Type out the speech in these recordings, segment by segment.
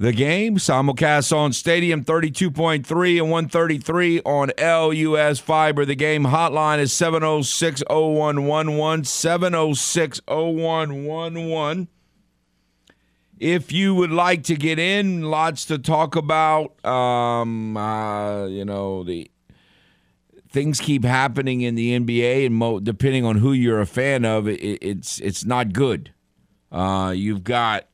the game. Simulcast on Stadium 32.3 and 133 on LUS Fiber. The game hotline is 706 0111. 706 0111. If you would like to get in, lots to talk about. Um, uh, you know, the things keep happening in the NBA, and mo- depending on who you're a fan of, it, it's it's not good. Uh, you've got.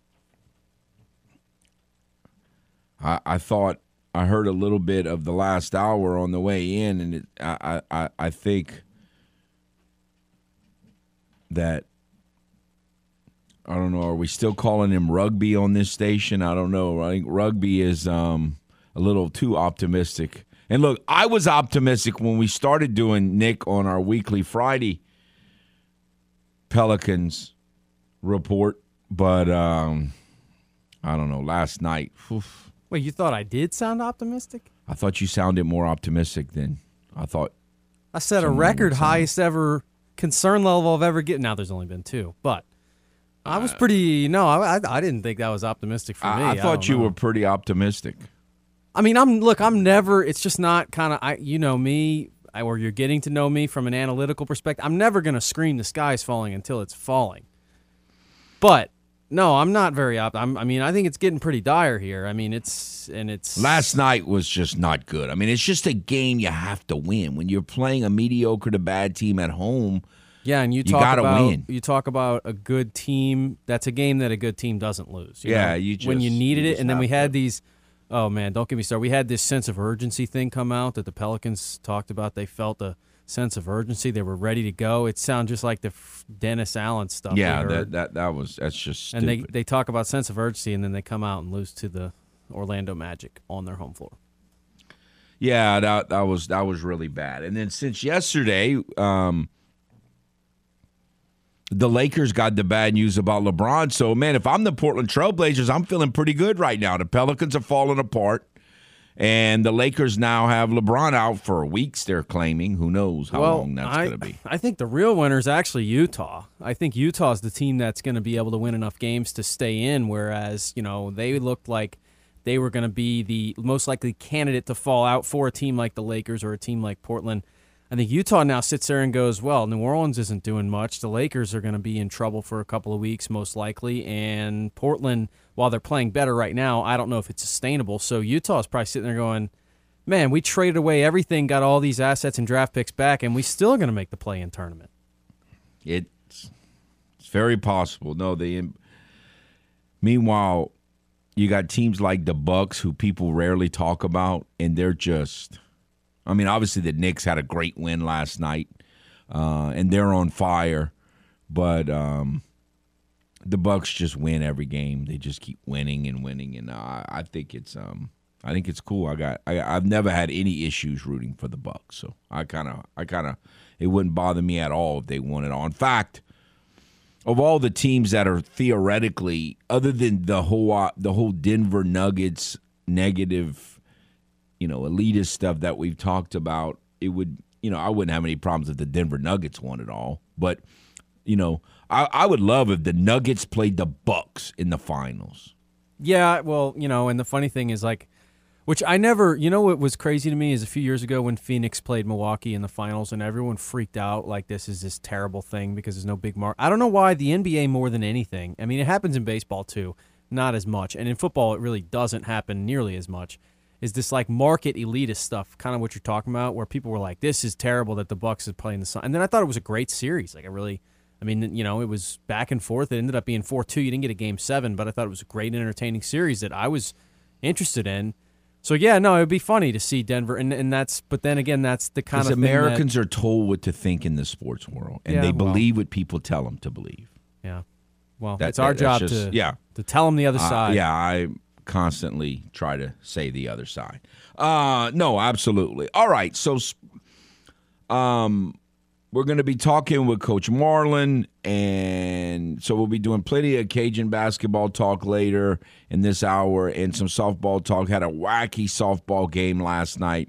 I, I thought I heard a little bit of the last hour on the way in, and it, I, I I think that I don't know. Are we still calling him rugby on this station? I don't know. I think rugby is um, a little too optimistic. And look, I was optimistic when we started doing Nick on our weekly Friday Pelicans report, but um, I don't know. Last night, oof, Wait, you thought I did sound optimistic? I thought you sounded more optimistic than I thought. I set a record highest ever concern level I've ever get. Now there's only been two, but I was uh, pretty. No, I, I, I didn't think that was optimistic for me. I, I thought you know. were pretty optimistic. I mean, I'm look. I'm never. It's just not kind of. I you know me, or you're getting to know me from an analytical perspective. I'm never gonna scream the sky's falling until it's falling. But no, I'm not very op. I'm, I mean, I think it's getting pretty dire here. I mean, it's and it's Last night was just not good. I mean, it's just a game you have to win. When you're playing a mediocre to bad team at home, Yeah, and you You talk gotta about win. you talk about a good team. That's a game that a good team doesn't lose. you Yeah, know? you when you needed you it, and then we had these. Oh man, don't get me started. We had this sense of urgency thing come out that the Pelicans talked about. They felt a sense of urgency. They were ready to go. It sounds just like the f- Dennis Allen stuff. yeah, that, that that was that's just and they they talk about sense of urgency, and then they come out and lose to the Orlando Magic on their home floor. Yeah, that that was that was really bad. And then since yesterday, um, the Lakers got the bad news about LeBron. So man, if I'm the Portland Trailblazers, I'm feeling pretty good right now. The Pelicans are falling apart, and the Lakers now have LeBron out for weeks. They're claiming. Who knows how well, long that's going to be? I think the real winner is actually Utah. I think Utah is the team that's going to be able to win enough games to stay in, whereas, you know, they looked like they were going to be the most likely candidate to fall out for a team like the Lakers or a team like Portland. I think Utah now sits there and goes, well, New Orleans isn't doing much. The Lakers are going to be in trouble for a couple of weeks, most likely. And Portland, while they're playing better right now, I don't know if it's sustainable. So Utah's probably sitting there going, man, we traded away everything, got all these assets and draft picks back, and we still going to make the play in tournament. It's it's very possible. No, they. Meanwhile, you got teams like the Bucks, who people rarely talk about, and they're just. I mean, obviously the Knicks had a great win last night, uh, and they're on fire, but um, the Bucks just win every game. They just keep winning and winning, and I, think it's um, I think it's cool. I got I, I've never had any issues rooting for the Bucks, so I kind of I kind of it wouldn't bother me at all if they won it all. In fact, of all the teams that are theoretically, other than the whole uh, the whole Denver Nuggets negative, you know, elitist stuff that we've talked about, it would you know I wouldn't have any problems if the Denver Nuggets won it all, but you know I, I would love if the Nuggets played the Bucks in the finals. Yeah, well, you know, and the funny thing is like which I never, you know what was crazy to me is a few years ago when Phoenix played Milwaukee in the finals and everyone freaked out like this is this terrible thing because there's no big mark. I don't know why the NBA more than anything. I mean, it happens in baseball too, not as much. And in football it really doesn't happen nearly as much. Is this like market elitist stuff, kind of what you're talking about, where people were like, "This is terrible that the Bucks is playing the Sun," and then I thought it was a great series. Like I really, I mean, you know, it was back and forth. It ended up being four two. You didn't get a game seven, but I thought it was a great, entertaining series that I was interested in. So yeah, no, it'd be funny to see Denver, and and that's. But then again, that's the kind of thing that- Americans are told what to think in the sports world, and Yeah, they well. believe what people tell them to believe. yeah. Well, That- it's our that- job just- to yeah. to tell them the other Uh, side. yeah, I constantly try to say the other side. Uh, no, absolutely. All right, so um, we're going to be talking with Coach Marlin, and so we'll be doing plenty of Cajun basketball talk later in this hour and some softball talk. Had a wacky softball game last night.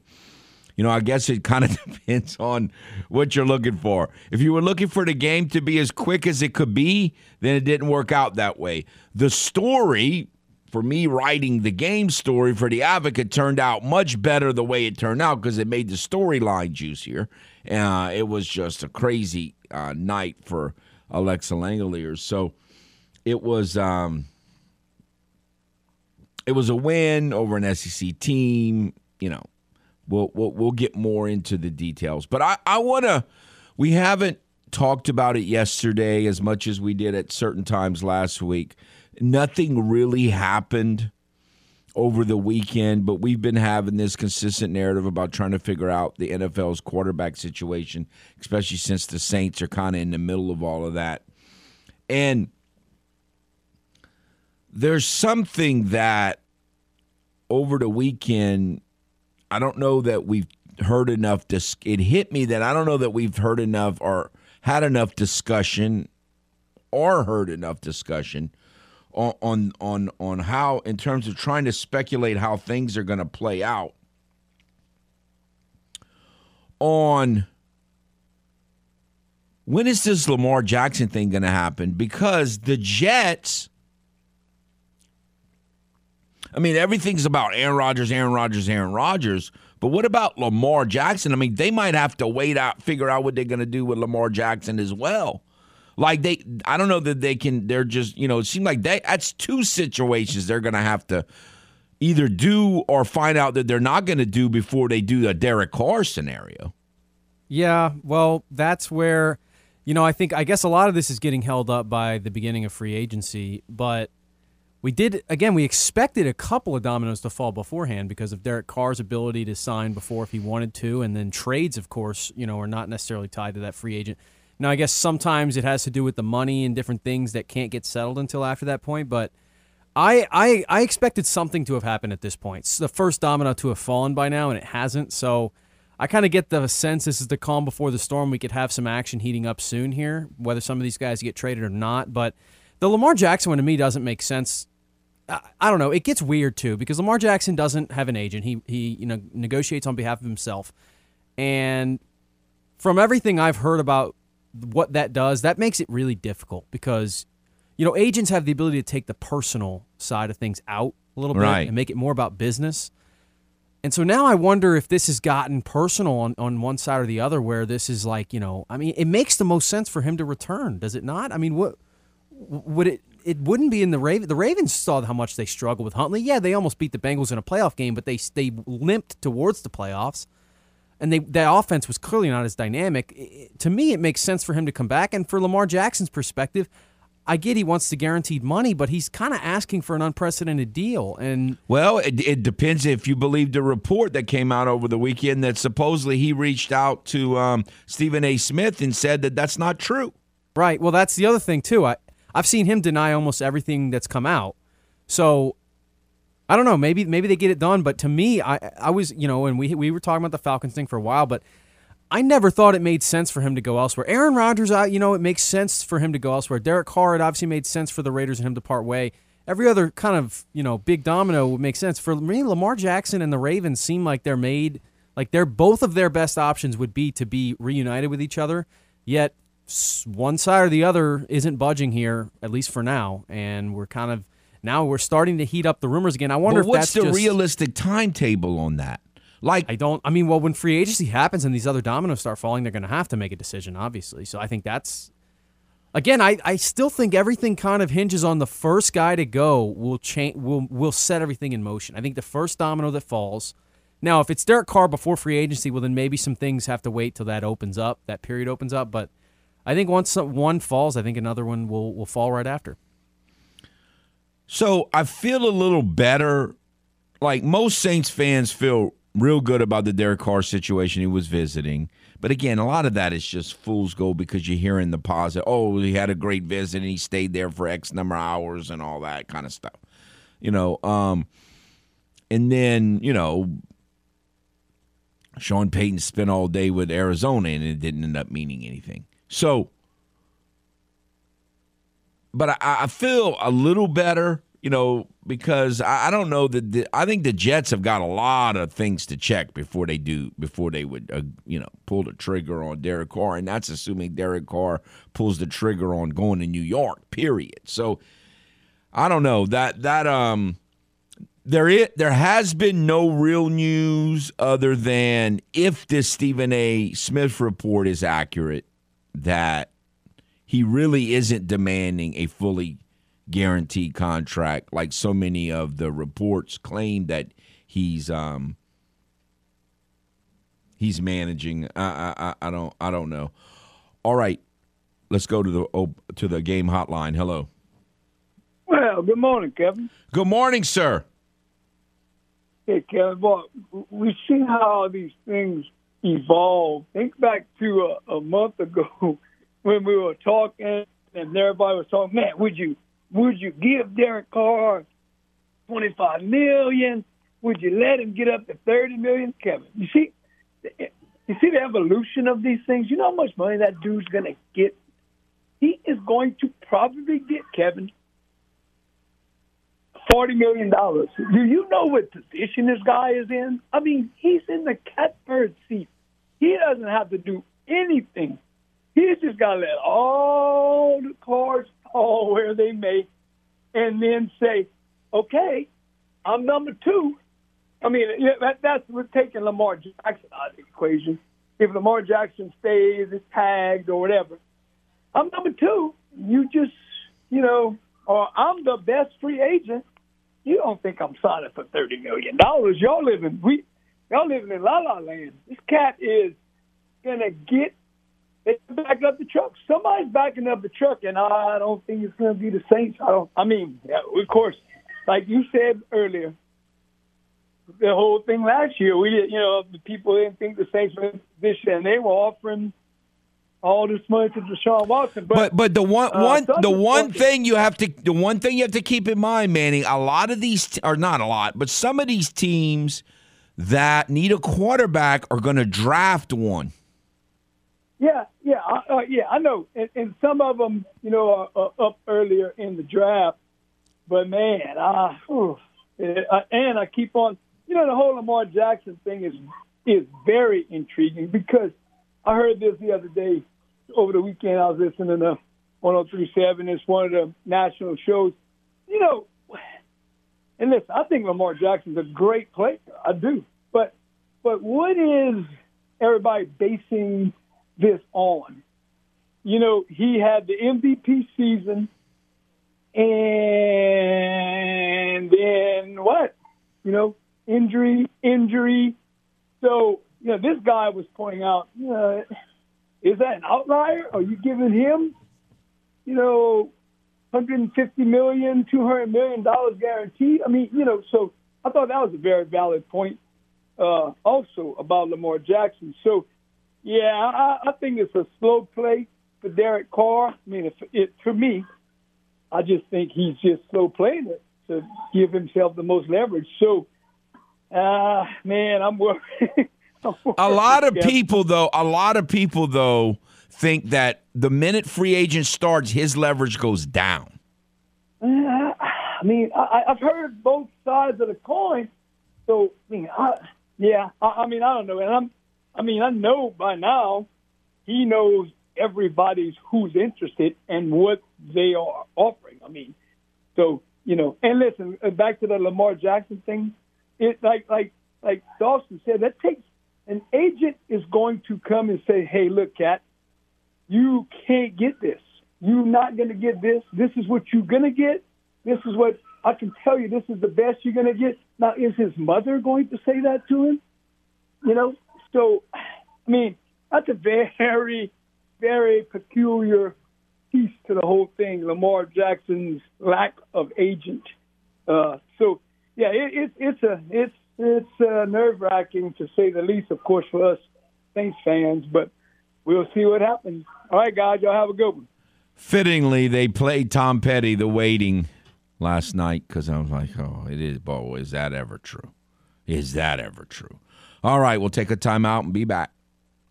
You know, I guess it kind of depends on what you're looking for. If you were looking for the game to be as quick as it could be, then it didn't work out that way. The story for me writing the game story for the Advocate turned out much better the way it turned out because it made the storyline juicier. Uh, it was just a crazy uh, night for Alexa Langeliers. So it was um, it was a win over an SEC team. You know, we'll we'll, we'll get more into the details, but I I want to. We haven't talked about it yesterday as much as we did at certain times last week. Nothing really happened over the weekend, but we've been having this consistent narrative about trying to figure out the NFL's quarterback situation, especially since the Saints are kind of in the middle of all of that. And there's something that over the weekend, I don't know that we've heard enough. Dis- it hit me that I don't know that we've heard enough or had enough discussion or heard enough discussion on on on, on how in terms of trying to speculate how things are going to play out on when is this Lamar Jackson thing going to happen because the Jets I mean everything's about Aaron Rodgers Aaron Rodgers Aaron Rodgers but what about Lamar Jackson? I mean, they might have to wait out, figure out what they're going to do with Lamar Jackson as well. Like they, I don't know that they can. They're just, you know, it seems like they. That's two situations they're going to have to either do or find out that they're not going to do before they do a Derek Carr scenario. Yeah, well, that's where, you know, I think I guess a lot of this is getting held up by the beginning of free agency, but we did again. We expected a couple of dominoes to fall beforehand because of Derek Carr's ability to sign before if he wanted to, and then trades, of course, you know, are not necessarily tied to that free agent. Now, I guess sometimes it has to do with the money and different things that can't get settled until after that point, but. I, I, I expected something to have happened at this point. It's the first domino to have fallen by now, and it hasn't. So I kind of get the sense this is the calm before the storm. We could have some action heating up soon here, whether some of these guys get traded or not. But the Lamar Jackson one to me doesn't make sense I, I don't know. It gets weird too because Lamar Jackson doesn't have an agent. He he you know negotiates on behalf of himself, and from everything I've heard about what that does, that makes it really difficult because you know agents have the ability to take the personal side of things out a little bit Right. and make it more about business. And so now I wonder if this has gotten personal on, on one side or the other, where this is like, you know, I mean, it makes the most sense for him to return, does it not? I mean, what would it? It wouldn't be in the Raven. The Ravens saw how much they struggled with Huntley. Yeah, they almost beat the Bengals in a playoff game, but they they limped towards the playoffs, and they that offense was clearly not as dynamic. I- I- to me, it makes sense for him to come back, and for Lamar Jackson's perspective, I get he wants the guaranteed money, but he's kind of asking for an unprecedented deal, and Well, it, it depends if you believe the report that came out over the weekend that supposedly he reached out to um, Stephen A. Smith and said that that's not true. Right. Well, that's the other thing too. I I've seen him deny almost everything that's come out. So I don't know. Maybe maybe they get it done. But to me, I I was you know, and we we were talking about the Falcons thing for a while, but I never thought it made sense for him to go elsewhere. Aaron Rodgers, I you know, it makes sense for him to go elsewhere. Derek Carr, it obviously made sense for the Raiders and him to part way. Every other kind of you know big domino would make sense for me. Lamar Jackson and the Ravens seem like they're made like they're both of their best options would be to be reunited with each other. Yet one side or the other isn't budging here, at least for now, and we're kind of now we're starting to heat up the rumors again. I wonder But if what's that's the just, realistic timetable on that? Like, I don't. I mean, well, when free agency happens and these other dominoes start falling, they're going to have to make a decision, obviously. So I think that's again. I, I still think everything kind of hinges on the first guy to go will change. Will will set everything in motion. I think the first domino that falls. Now, if it's Derek Carr before free agency, well, then maybe some things have to wait till that opens up. That period opens up, but I think once one falls, I think another one will will fall right after. So I feel a little better. Like most Saints fans feel real good about the Derek Carr situation he was visiting. But again, a lot of that is just fool's gold because you're hearing the positive. Oh, he had a great visit and he stayed there for X number of hours and all that kind of stuff. You know, um, and then, you know, Sean Payton spent all day with Arizona and it didn't end up meaning anything. So, but I, I feel a little better, you know, because I, I don't know that the, I think the Jets have got a lot of things to check before they do before they would uh, you know pull the trigger on Derek Carr, and that's assuming Derek Carr pulls the trigger on going to New York. Period. So I don't know that that um there is, there has been no real news other than if this Stephen A. Smith report is accurate, that he really isn't demanding a fully guaranteed contract like so many of the reports claim that he's um he's managing. I I, I don't I don't know. All right, let's go to the to the game hotline. Hello. Well, good morning, Kevin. Good morning, sir. Hey, Kevin. Well, we see how all these things evolve. Think back to a, a month ago when we were talking and everybody was talking, man, would you would you give Derek Carr twenty five million? Would you let him get up to thirty million? Kevin, you see you see the evolution of these things? You know how much money that dude's gonna get? He is going to probably get Kevin forty million dollars. Do you know what position this guy is in? I mean, he's in the catbird seat. He doesn't have to do anything. He's just got to let all the cards fall where they may, and then say, "Okay, I'm number two. I mean, that, that's we're taking Lamar Jackson out of the equation. If Lamar Jackson stays, is tagged or whatever, I'm number two. You just, you know, or I'm the best free agent you don't think I'm signing for thirty million dollars? Y'all living we y'all living in la la land. This cat is gonna get they back up the truck. Somebody's backing up the truck, and I don't think it's gonna be the Saints. I don't. I mean, yeah, of course, like you said earlier, the whole thing last year, we did. You know, the people didn't think the Saints were in position, and they were offering all this money to Deshaun Watson. But but, but the one uh, one the one thing you have to the one thing you have to keep in mind, Manning, a lot of these are not a lot, but some of these teams that need a quarterback are going to draft one. Yeah, yeah, uh, yeah. I know, and, and, some of them, you know, are, are, up earlier in the draft. But man, I, whew, and I keep on. You know, the whole Lamar Jackson thing is is very intriguing because I heard this the other day over the weekend. I was listening to 1037. It's one of the national shows. You know, and listen, I think Lamar Jackson's a great player. I do. But but what is everybody basing this on? You know, he had the MVP season and then what? You know, injury, injury. So you know, this guy was pointing out, know, is that an outlier? Are you giving him, you know, 150 million, 200 million dollars guaranteed? I mean, you know, so I thought that was a very valid point. Uh, also about Lamar Jackson. So, yeah, I, I think it's a slow play for Derek Carr. I mean, if it for me, I just think he's just slow playing it to give himself the most leverage. So, uh, man, I'm worried. a lot of people though, a lot of people though think that the minute free agent starts, his leverage goes down. Uh, I mean, I, have heard both sides of the coin. So, I mean, I, yeah, I, I mean, I don't know, and I'm, I mean, I know by now he knows everybody's who's interested and what they are offering. I mean, so you know, and listen, uh, back to the Lamar Jackson thing. It like like like Dawson said, that takes an agent is going to come and say, hey, look, Cat, you can't get this. You're not going to get this. This is what you're going to get. This is what I can tell you. This is the best you're going to get. Now, is his mother going to say that to him? You know, so, I mean, that's a very, very peculiar piece to the whole thing, Lamar Jackson's lack of agent. Uh, so, yeah, it, it, it's a, it's, it's uh, nerve wracking to say the least, of course, for us Saints fans, but we'll see what happens. All right, guys, y'all have a good one. Fittingly, they played Tom Petty the waiting last night because I was like, oh, it is, boy, is that ever true? Is that ever true? All right, we'll take a timeout and be back.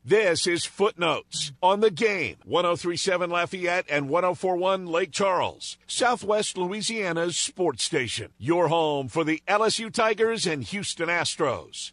This is Footnotes on the game. 1037 Lafayette and 1041 Lake Charles, Southwest Louisiana's sports station. Your home for the LSU Tigers and Houston Astros.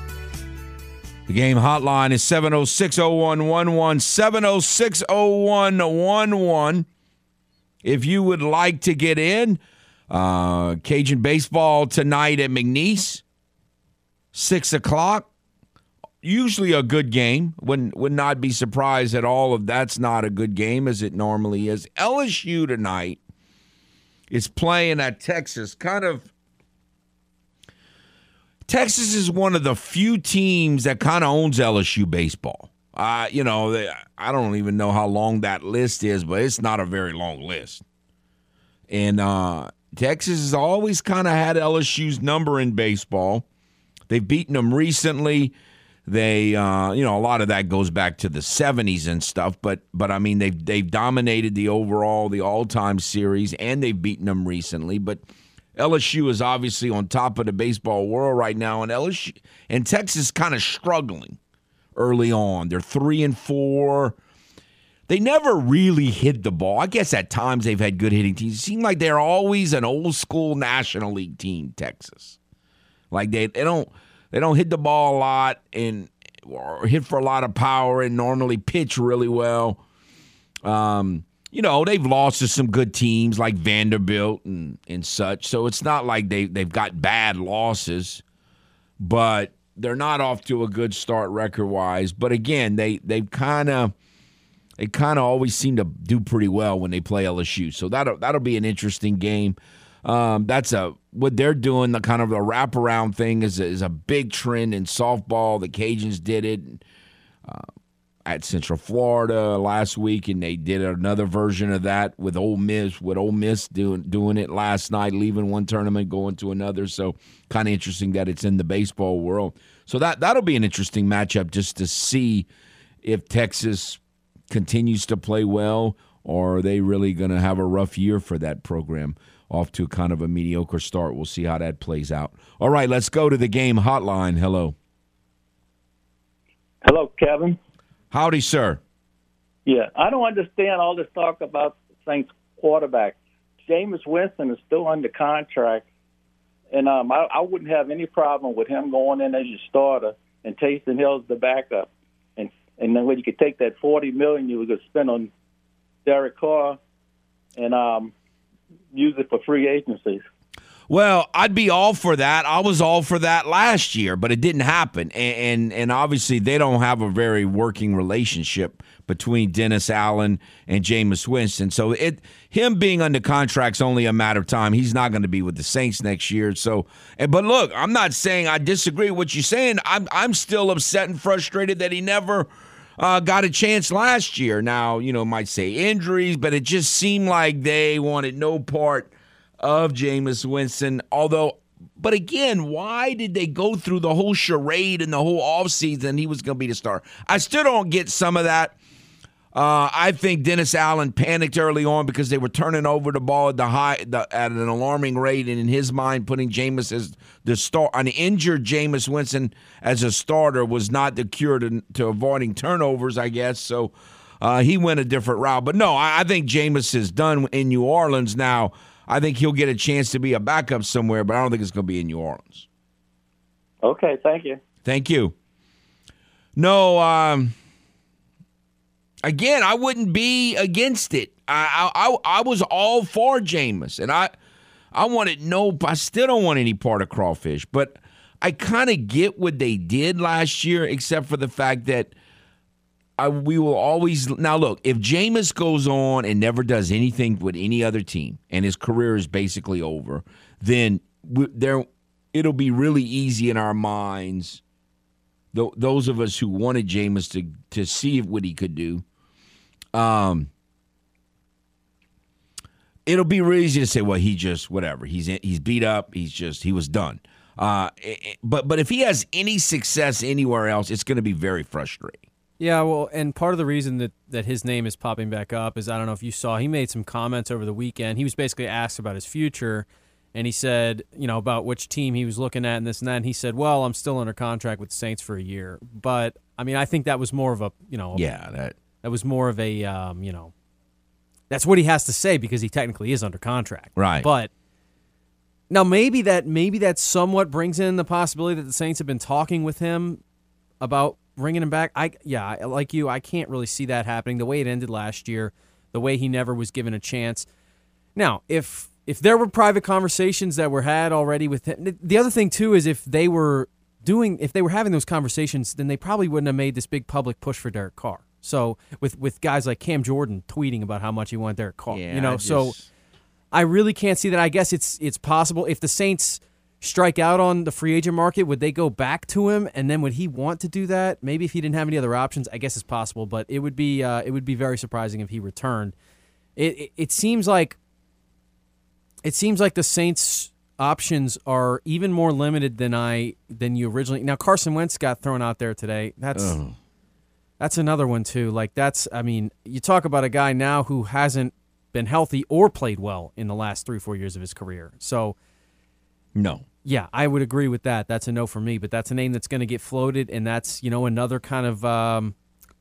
The game hotline is 706 0111. 706 0111. If you would like to get in, uh, Cajun baseball tonight at McNeese, 6 o'clock. Usually a good game. Would, would not be surprised at all if that's not a good game as it normally is. LSU tonight is playing at Texas. Kind of. Texas is one of the few teams that kind of owns LSU baseball. Uh, you know, they, I don't even know how long that list is, but it's not a very long list. And uh, Texas has always kind of had LSU's number in baseball. They've beaten them recently. They, uh, you know, a lot of that goes back to the '70s and stuff. But, but I mean, they've they've dominated the overall, the all-time series, and they've beaten them recently. But LSU is obviously on top of the baseball world right now, and LSU and Texas kind of struggling early on. They're three and four. They never really hit the ball. I guess at times they've had good hitting teams. It seemed like they're always an old school National League team, Texas. Like they, they don't they don't hit the ball a lot and or hit for a lot of power and normally pitch really well. Um, you know, they've lost to some good teams like Vanderbilt and, and such. So it's not like they, they've got bad losses, but they're not off to a good start record wise. But again, they they've kind of they kind of always seem to do pretty well when they play LSU. So that'll that'll be an interesting game. Um, that's a what they're doing. The kind of the wraparound thing is a, is a big trend in softball. The Cajuns did it uh, at Central Florida last week, and they did another version of that with Ole Miss. With Ole Miss doing doing it last night, leaving one tournament, going to another. So kind of interesting that it's in the baseball world. So that that'll be an interesting matchup just to see if Texas continues to play well, or are they really going to have a rough year for that program? Off to kind of a mediocre start. We'll see how that plays out. All right, let's go to the game hotline. Hello. Hello, Kevin. Howdy, sir. Yeah, I don't understand all this talk about Saints quarterback. Jameis Winston is still under contract, and um, I, I wouldn't have any problem with him going in as your starter and Taysom Hill's the backup, and and then when you could take that forty million you were going to spend on Derek Carr, and um, use it for free agencies. Well, I'd be all for that. I was all for that last year, but it didn't happen. And, and and, obviously they don't have a very working relationship between Dennis Allen and Jameis Winston. So it him being under contract's only a matter of time. He's not going to be with the Saints next year. So but look, I'm not saying I disagree with what you're saying. I'm I'm still upset and frustrated that he never uh, got a chance last year. Now, you know, might say injuries, but it just seemed like they wanted no part of Jameis Winston. Although, but again, why did they go through the whole charade and the whole offseason? He was going to be the star. I still don't get some of that. Uh, I think Dennis Allen panicked early on because they were turning over the ball at the high the, at an alarming rate, and in his mind, putting Jameis as the star, an injured Jameis Winston as a starter was not the cure to, to avoiding turnovers, I guess. So uh, he went a different route. But no, I, I think Jameis is done in New Orleans now. I think he'll get a chance to be a backup somewhere, but I don't think it's going to be in New Orleans. Okay, thank you. Thank you. No, um, again, I wouldn't be against it. I, I I was all for Jameis, and I I wanted no. I still don't want any part of crawfish, but I kind of get what they did last year, except for the fact that I, we will always now look. If Jameis goes on and never does anything with any other team, and his career is basically over, then we, there it'll be really easy in our minds th- those of us who wanted Jameis to to see what he could do, um, it'll be really easy to say, well, he just whatever. He's he's beat up. He's just he was done. Uh, but but if he has any success anywhere else, it's going to be very frustrating. Yeah, well, and part of the reason that, that his name is popping back up is I don't know if you saw, he made some comments over the weekend. He was basically asked about his future, and he said, you know, about which team he was looking at and this and that. And he said, well, I'm still under contract with the Saints for a year. But, I mean, I think that was more of a, you know, Yeah, that that was more of a, um, you know, that's what he has to say because he technically is under contract. Right. But now maybe that maybe that somewhat brings in the possibility that the Saints have been talking with him about bringing him back. I yeah, like you, I can't really see that happening. The way it ended last year, the way he never was given a chance. Now, if if there were private conversations that were had already with him, the other thing too is if they were doing, if they were having those conversations, then they probably wouldn't have made this big public push for Derek Carr. So with with guys like Cam Jordan tweeting about how much he wanted Derek Carr, yeah, you know, I so I really can't see that. I guess it's it's possible if the Saints strike out on the free agent market, would they go back to him, and then would he want to do that? Maybe if he didn't have any other options, I guess it's possible, but it would be uh, it would be very surprising if he returned. It, it it seems like it seems like the Saints options are even more limited than I than you originally. Now Carson Wentz got thrown out there today. That's that's another one too. Like that's I mean, you talk about a guy now who hasn't been healthy or played well in the last 3 4 years of his career. So, no. Yeah, I would agree with that. That's a no for me, but that's a name that's going to get floated and that's, you know, another kind of um,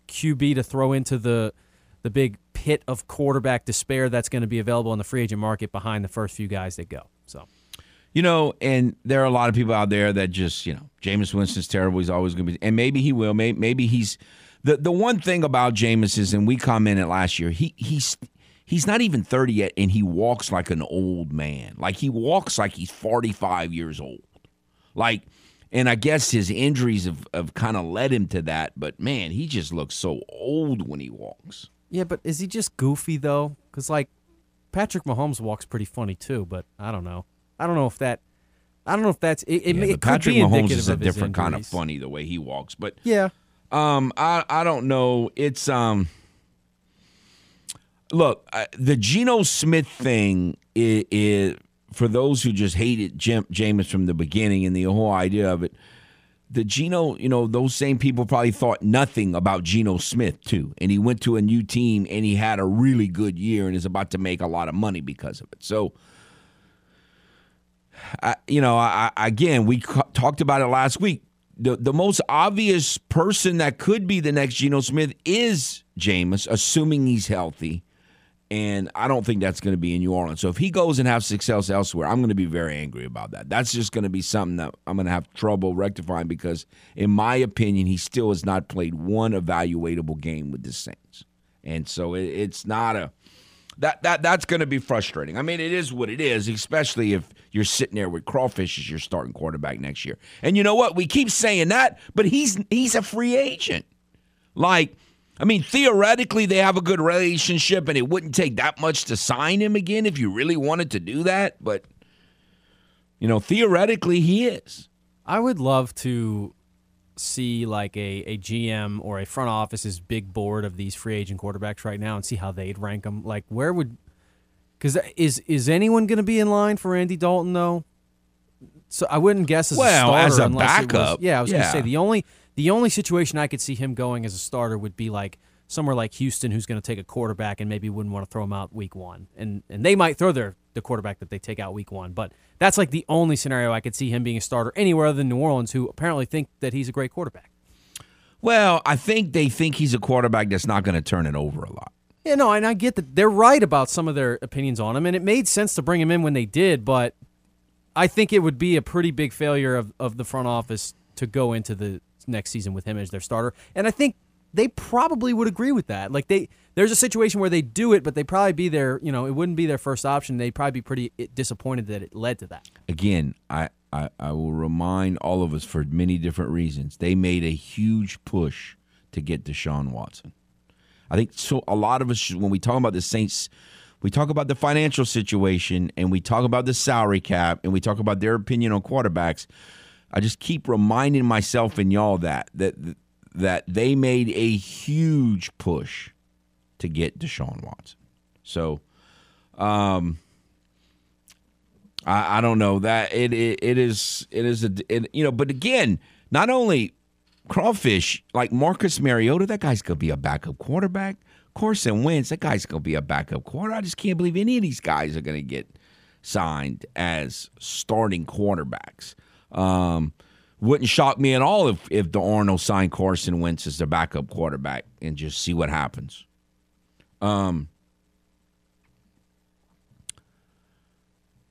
QB to throw into the the big pit of quarterback despair that's going to be available in the free agent market behind the first few guys that go. So, You know, and there are a lot of people out there that just, you know, Jameis Winston's terrible. He's always going to be, and maybe he will. Maybe, maybe he's the the one thing about Jameis is, and we commented last year, he he's he's not even thirty yet, and he walks like an old man. Like he walks like he's forty five years old. Like, and I guess his injuries have, have kind of led him to that. But man, he just looks so old when he walks. yeah, but is he just goofy though? Cuz like Patrick Mahomes walks pretty funny too, but I don't know. I don't know if that I don't know if that's it, it, Yeah, it Patrick Mahomes is a different kind of funny the way he walks. But Yeah. Um, I I don't know. It's um. Look, I, the Geno Smith thing is, is for those who just hated Jim Jameis from the beginning and the whole idea of it. The Geno, you know, those same people probably thought nothing about Geno Smith too, and he went to a new team and he had a really good year and is about to make a lot of money because of it. So, I, you know, I, again, we ca- talked about it last week. The the most obvious person that could be the next Geno Smith is Jameis, assuming he's healthy. And I don't think that's going to be in New Orleans. So if he goes and has success elsewhere, I'm going to be very angry about that. That's just going to be something that I'm going to have trouble rectifying because, in my opinion, he still has not played one evaluatable game with the Saints. And so it, it's not a that that that's going to be frustrating. I mean, it is what it is, especially if you're sitting there with crawfish as your starting quarterback next year. And you know what? We keep saying that, but he's he's a free agent. Like, I mean, theoretically, they have a good relationship, and it wouldn't take that much to sign him again if you really wanted to do that. But you know, theoretically, he is. I would love to see like a, a GM or a front office's big board of these free agent quarterbacks right now and see how they'd rank them. Like where would because is is anyone going to be in line for Andy Dalton though? So I wouldn't guess as a Well, starter as a unless it was- backup, yeah, I was going to say the only the only situation I could see him going as a starter would be like somewhere like Houston, who's going to take a quarterback and maybe wouldn't want to throw him out week one, and and they might throw their the quarterback that they take out week one, but that's like the only scenario I could see him being a starter anywhere other than New Orleans, who apparently think that he's a great quarterback. Well, I think they think he's a quarterback that's not going to turn it over a lot. Yeah, no, and I get that they're right about some of their opinions on him, and it made sense to bring him in when they did, but I think it would be a pretty big failure of, of the front office to go into the next season with him as their starter. And I think they probably would agree with that. Like they there's a situation where they do it, but they probably be their you know, it wouldn't be their first option. They'd probably be pretty disappointed that it led to that. again, I, I, I will remind all of us for many different reasons. They made a huge push to get Deshaun Watson. I think so. A lot of us, when we talk about the Saints, we talk about the financial situation and we talk about the salary cap and we talk about their opinion on quarterbacks. I just keep reminding myself and y'all that that that they made a huge push to get Deshaun Watson. So, um, I, I don't know that it, it it is it is a it, you know, but again, not only crawfish like Marcus Mariota, that guy's gonna be a backup quarterback. Carson Wentz, that guy's gonna be a backup quarter. I just can't believe any of these guys are gonna get signed as starting quarterbacks. Um, wouldn't shock me at all if if the Arnold signed Carson Wentz as the backup quarterback and just see what happens. Um,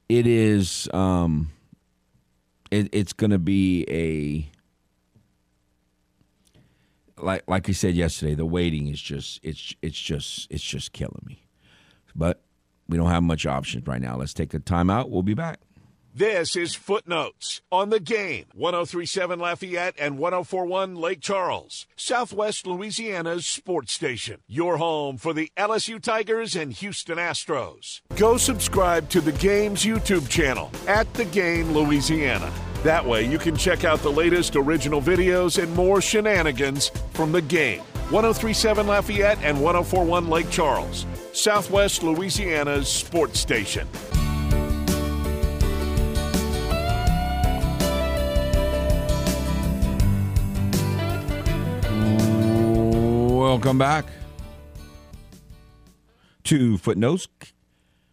it is um, it, it's going to be a like like I said yesterday. The waiting is just it's it's just it's just killing me. But we don't have much options right now. Let's take a timeout. We'll be back. This is Footnotes on the game. 1037 Lafayette and 1041 Lake Charles, Southwest Louisiana's sports station. Your home for the LSU Tigers and Houston Astros. Go subscribe to the game's YouTube channel at The Game Louisiana. That way you can check out the latest original videos and more shenanigans from the game. 1037 Lafayette and 1041 Lake Charles, Southwest Louisiana's sports station. Welcome back to Footnotes.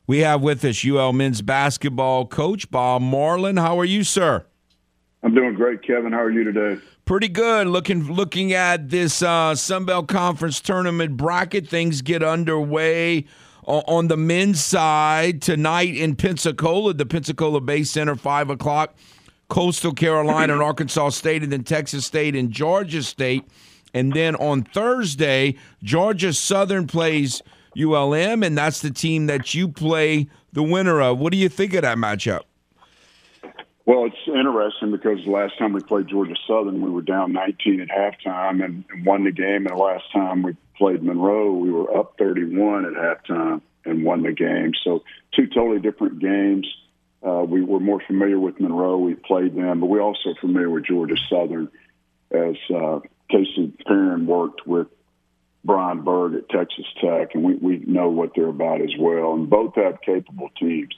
We have with us UL men's basketball coach Bob Marlin. How are you, sir? I'm doing great, Kevin. How are you today? Pretty good. Looking looking at this uh, Sunbelt Conference tournament bracket, things get underway on the men's side tonight in Pensacola, the Pensacola Bay Center, five o'clock. Coastal Carolina and Arkansas State, and then Texas State and Georgia State. And then on Thursday, Georgia Southern plays ULM, and that's the team that you play the winner of. What do you think of that matchup? Well, it's interesting because the last time we played Georgia Southern, we were down 19 at halftime and, and won the game. And the last time we played Monroe, we were up 31 at halftime and won the game. So two totally different games. Uh, we were more familiar with Monroe. We played them, but we're also familiar with Georgia Southern as uh, Casey Perrin worked with Brian Burg at Texas Tech, and we, we know what they're about as well. And both have capable teams.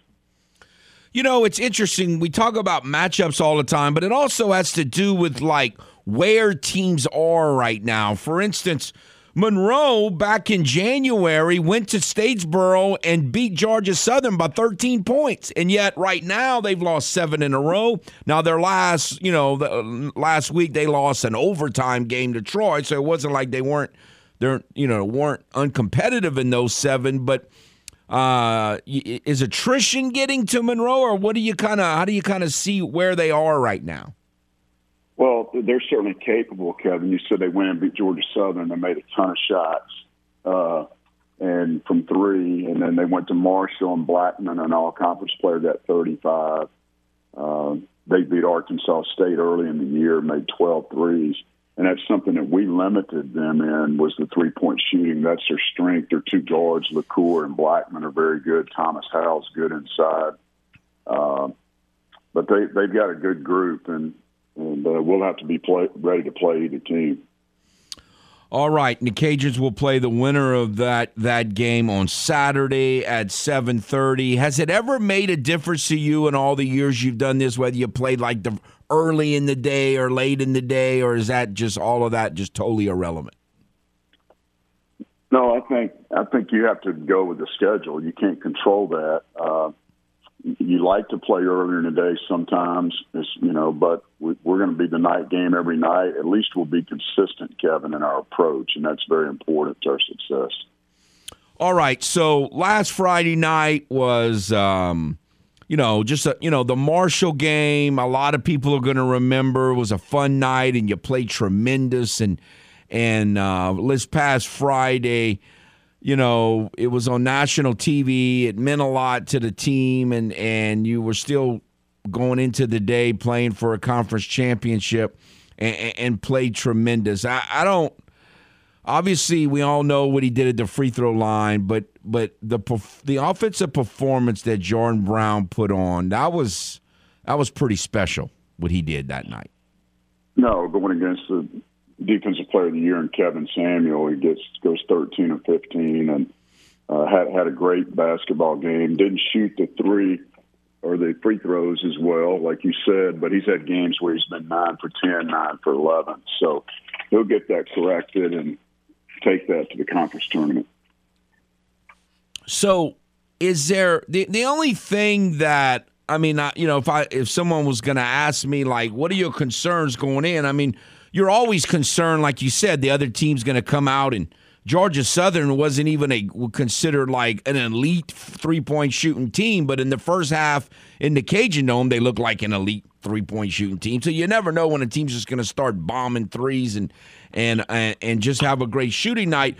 You know, it's interesting. We talk about matchups all the time, but it also has to do with like where teams are right now. For instance, Monroe back in January went to Statesboro and beat Georgia Southern by 13 points, and yet right now they've lost seven in a row. Now their last, you know, the, last week they lost an overtime game to Troy, so it wasn't like they weren't, they're, you know, weren't uncompetitive in those seven. But uh, is attrition getting to Monroe, or what do you kind of, how do you kind of see where they are right now? Well, they're certainly capable, Kevin. You said they went and beat Georgia Southern. They made a ton of shots, uh, and from three, and then they went to Marshall and Blackman, an all-conference player, got 35. Uh, they beat Arkansas State early in the year, made 12 threes, and that's something that we limited them in was the three-point shooting. That's their strength. Their two guards, LaCour and Blackman, are very good. Thomas Howell's good inside. Uh, but they they've got a good group, and and uh, we'll have to be play, ready to play either team. All right, the Cajuns will play the winner of that that game on Saturday at seven thirty. Has it ever made a difference to you in all the years you've done this, whether you played like the early in the day or late in the day, or is that just all of that just totally irrelevant? No, I think I think you have to go with the schedule. You can't control that. Uh, you like to play earlier in the day sometimes, you know, but we, we're going to be the night game every night. At least we'll be consistent, Kevin, in our approach, and that's very important to our success. All right. So last Friday night was, um, you know, just a, you know the Marshall game. A lot of people are going to remember. It was a fun night, and you played tremendous. And and uh, this past Friday you know, it was on national TV. It meant a lot to the team, and and you were still going into the day playing for a conference championship, and, and played tremendous. I, I don't. Obviously, we all know what he did at the free throw line, but but the the offensive performance that Jordan Brown put on that was that was pretty special. what he did that night. No, going against the defensive player of the year in Kevin Samuel, he gets goes 13 or 15 and uh, had had a great basketball game. Didn't shoot the three or the free throws as well, like you said, but he's had games where he's been nine for 10, nine for 11. So he'll get that corrected and take that to the conference tournament. So, is there the the only thing that I mean, you know, if I if someone was going to ask me like, what are your concerns going in? I mean, you're always concerned, like you said, the other team's going to come out and Georgia Southern wasn't even a considered like an elite three point shooting team, but in the first half in the Cajun Dome, they looked like an elite three point shooting team. So you never know when a team's just going to start bombing threes and and and just have a great shooting night.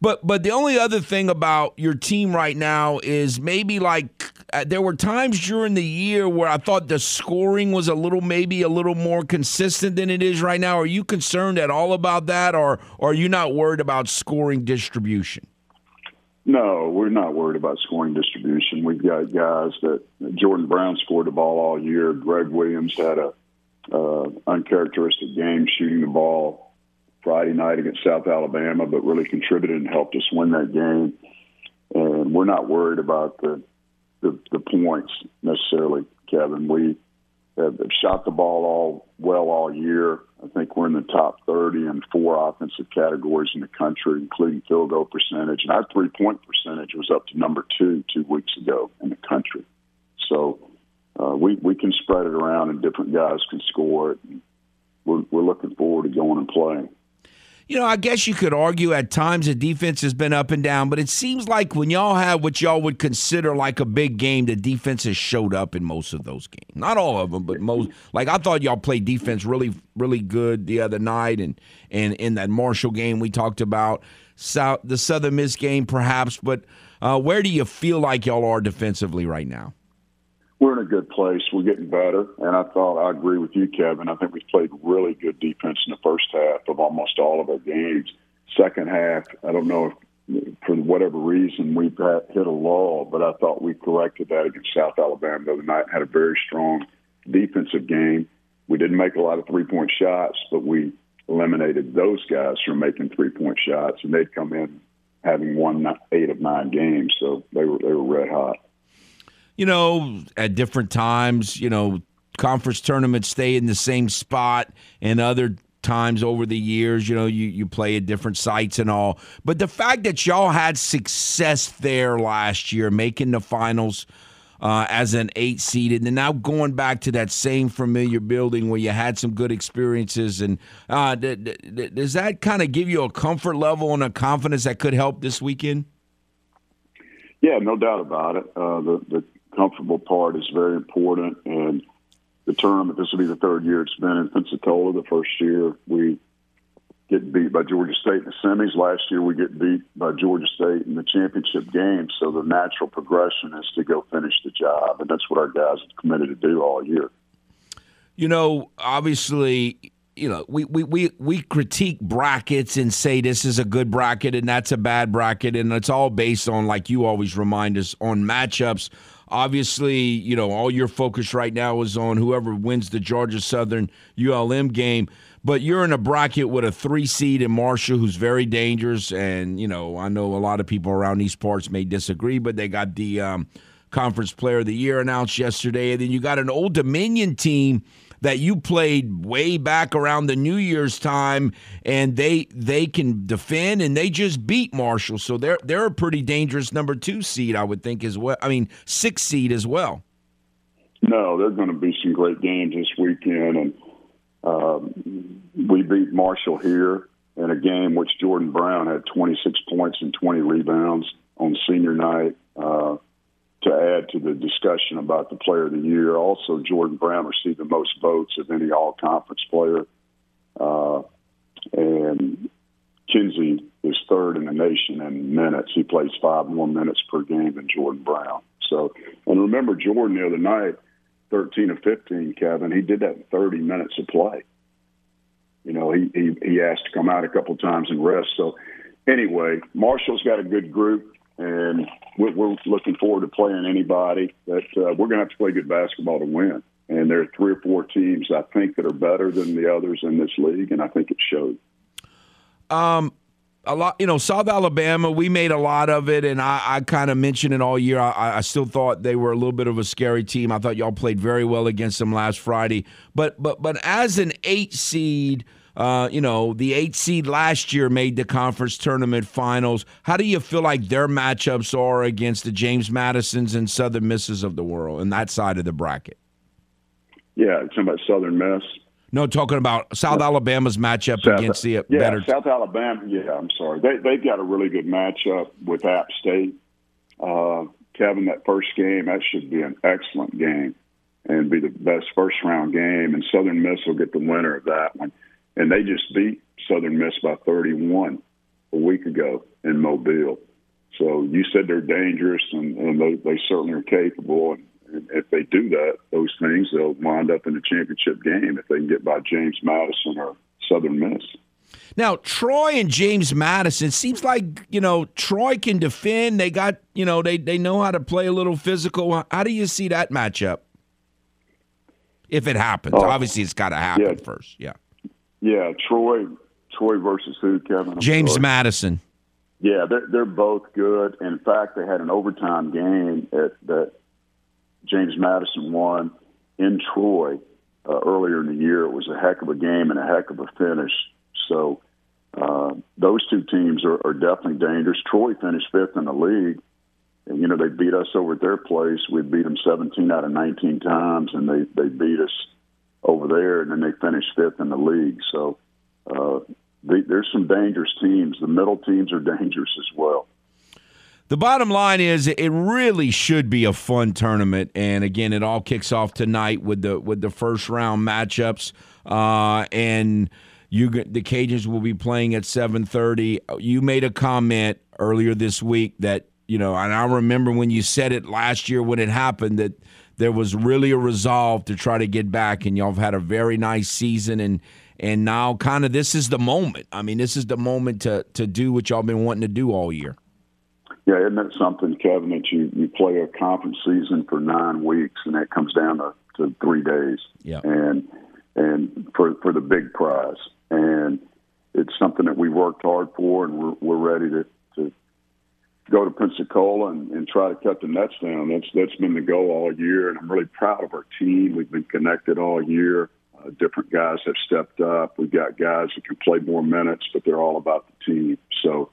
But but the only other thing about your team right now is maybe like uh, there were times during the year where I thought the scoring was a little maybe a little more consistent than it is right now. Are you concerned at all about that, or, or are you not worried about scoring distribution? No, we're not worried about scoring distribution. We've got guys that Jordan Brown scored the ball all year. Greg Williams had a uh, uncharacteristic game shooting the ball Friday night against South Alabama, but really contributed and helped us win that game. And we're not worried about the the, the points necessarily, Kevin. We have shot the ball all well all year. I think we're in the top 30 in four offensive categories in the country, including field goal percentage. And our three point percentage was up to number two two weeks ago in the country. So uh, we we can spread it around, and different guys can score it. We're, we're looking forward to going and playing. You know, I guess you could argue at times the defense has been up and down, but it seems like when y'all have what y'all would consider like a big game, the defense has showed up in most of those games. Not all of them, but most. Like I thought y'all played defense really, really good the other night, and and in that Marshall game we talked about, South the Southern Miss game perhaps. But uh, where do you feel like y'all are defensively right now? We're in a good place. We're getting better, and I thought I agree with you, Kevin. I think we played really good defense in the first half of almost all of our games. Second half, I don't know if for whatever reason we hit a lull, but I thought we corrected that against South Alabama the other night. Had a very strong defensive game. We didn't make a lot of three point shots, but we eliminated those guys from making three point shots, and they'd come in having won eight of nine games, so they were they were red hot you know, at different times, you know, conference tournaments stay in the same spot and other times over the years, you know, you, you play at different sites and all. But the fact that y'all had success there last year, making the finals uh, as an eight seed, and then now going back to that same familiar building where you had some good experiences, and uh, does that kind of give you a comfort level and a confidence that could help this weekend? Yeah, no doubt about it. Uh, the, the comfortable part is very important. And the tournament, this will be the third year it's been in Pensacola. The first year we get beat by Georgia State in the semis. Last year we get beat by Georgia State in the championship game. So the natural progression is to go finish the job, and that's what our guys have committed to do all year. You know, obviously, you know, we, we, we, we critique brackets and say this is a good bracket and that's a bad bracket, and it's all based on, like you always remind us, on matchups. Obviously, you know, all your focus right now is on whoever wins the Georgia Southern ULM game. But you're in a bracket with a three seed in Marshall who's very dangerous. And, you know, I know a lot of people around these parts may disagree, but they got the um, Conference Player of the Year announced yesterday. And then you got an Old Dominion team that you played way back around the New Year's time, and they they can defend and they just beat Marshall, so they're they're a pretty dangerous number two seed, I would think as well. I mean, six seed as well. No, there's going to be some great games this weekend, and um, we beat Marshall here in a game which Jordan Brown had 26 points and 20 rebounds on senior night. Uh, to add to the discussion about the player of the year. Also, Jordan Brown received the most votes of any all conference player. Uh, and Kinsey is third in the nation in minutes. He plays five more minutes per game than Jordan Brown. So, and remember Jordan the other night, 13 or 15, Kevin, he did that in 30 minutes of play. You know, he, he, he asked to come out a couple times and rest. So, anyway, Marshall's got a good group and we're, we're looking forward to playing anybody. That uh, we're going to have to play good basketball to win, And there are three or four teams I think that are better than the others in this league, and I think it showed. Um, a lot, you know, South Alabama, we made a lot of it, and I, I kind of mentioned it all year. I, I, still thought they were a little bit of a scary team. I thought y'all played very well against them last Friday. But but but as an eight seed, uh, you know, the eight seed last year made the conference tournament finals. How do you feel like their matchups are against the James Madisons and Southern Misses of the world and that side of the bracket? Yeah, talking about Southern Miss. No, talking about South Alabama's matchup South, against the yeah, better. South Alabama. Yeah, I'm sorry. They they've got a really good matchup with App State. Uh, Kevin, that first game that should be an excellent game and be the best first round game. And Southern Miss will get the winner of that one. And they just beat Southern Miss by 31 a week ago in Mobile. So you said they're dangerous, and, and they, they certainly are capable. And if they do that, those things, they'll wind up in the championship game if they can get by James Madison or Southern Miss. Now, Troy and James Madison seems like, you know, Troy can defend. They got, you know, they, they know how to play a little physical. How do you see that matchup? If it happens. Oh, Obviously, it's got to happen yeah. first. Yeah. Yeah. Troy Troy versus who, Kevin? I'm James sorry. Madison. Yeah, they're, they're both good. In fact, they had an overtime game at, that James Madison won in Troy uh, earlier in the year. It was a heck of a game and a heck of a finish. So uh, those two teams are, are definitely dangerous. Troy finished fifth in the league. And, you know, they beat us over at their place. We beat them 17 out of 19 times, and they, they beat us over there, and then they finished fifth in the league. So uh, they, there's some dangerous teams. The middle teams are dangerous as well. The bottom line is, it really should be a fun tournament, and again, it all kicks off tonight with the with the first round matchups, uh, and you the Cajuns will be playing at seven thirty. You made a comment earlier this week that you know, and I remember when you said it last year when it happened that there was really a resolve to try to get back, and y'all have had a very nice season, and and now kind of this is the moment. I mean, this is the moment to to do what y'all been wanting to do all year. Yeah, isn't that something, Kevin, that you, you play a conference season for nine weeks and that comes down to, to three days. Yeah. And and for for the big prize. And it's something that we worked hard for and we're we're ready to, to go to Pensacola and, and try to cut the nets down. That's that's been the goal all year and I'm really proud of our team. We've been connected all year. Uh, different guys have stepped up. We've got guys that can play more minutes, but they're all about the team. So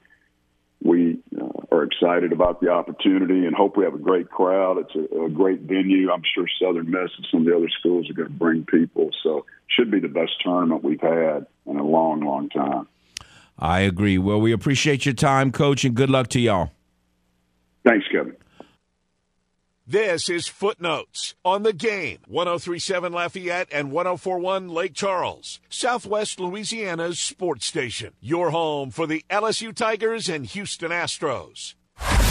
we uh, are excited about the opportunity and hope we have a great crowd. It's a, a, great venue. I'm sure Southern Miss and some of the other schools are going to bring people. So should be the best tournament we've had in a long, long time. I agree. Well, we appreciate your time, Coach, and good luck to y'all. Thanks, Kevin. This is Footnotes on the game 1037 Lafayette and 1041 Lake Charles, Southwest Louisiana's sports station. Your home for the LSU Tigers and Houston Astros.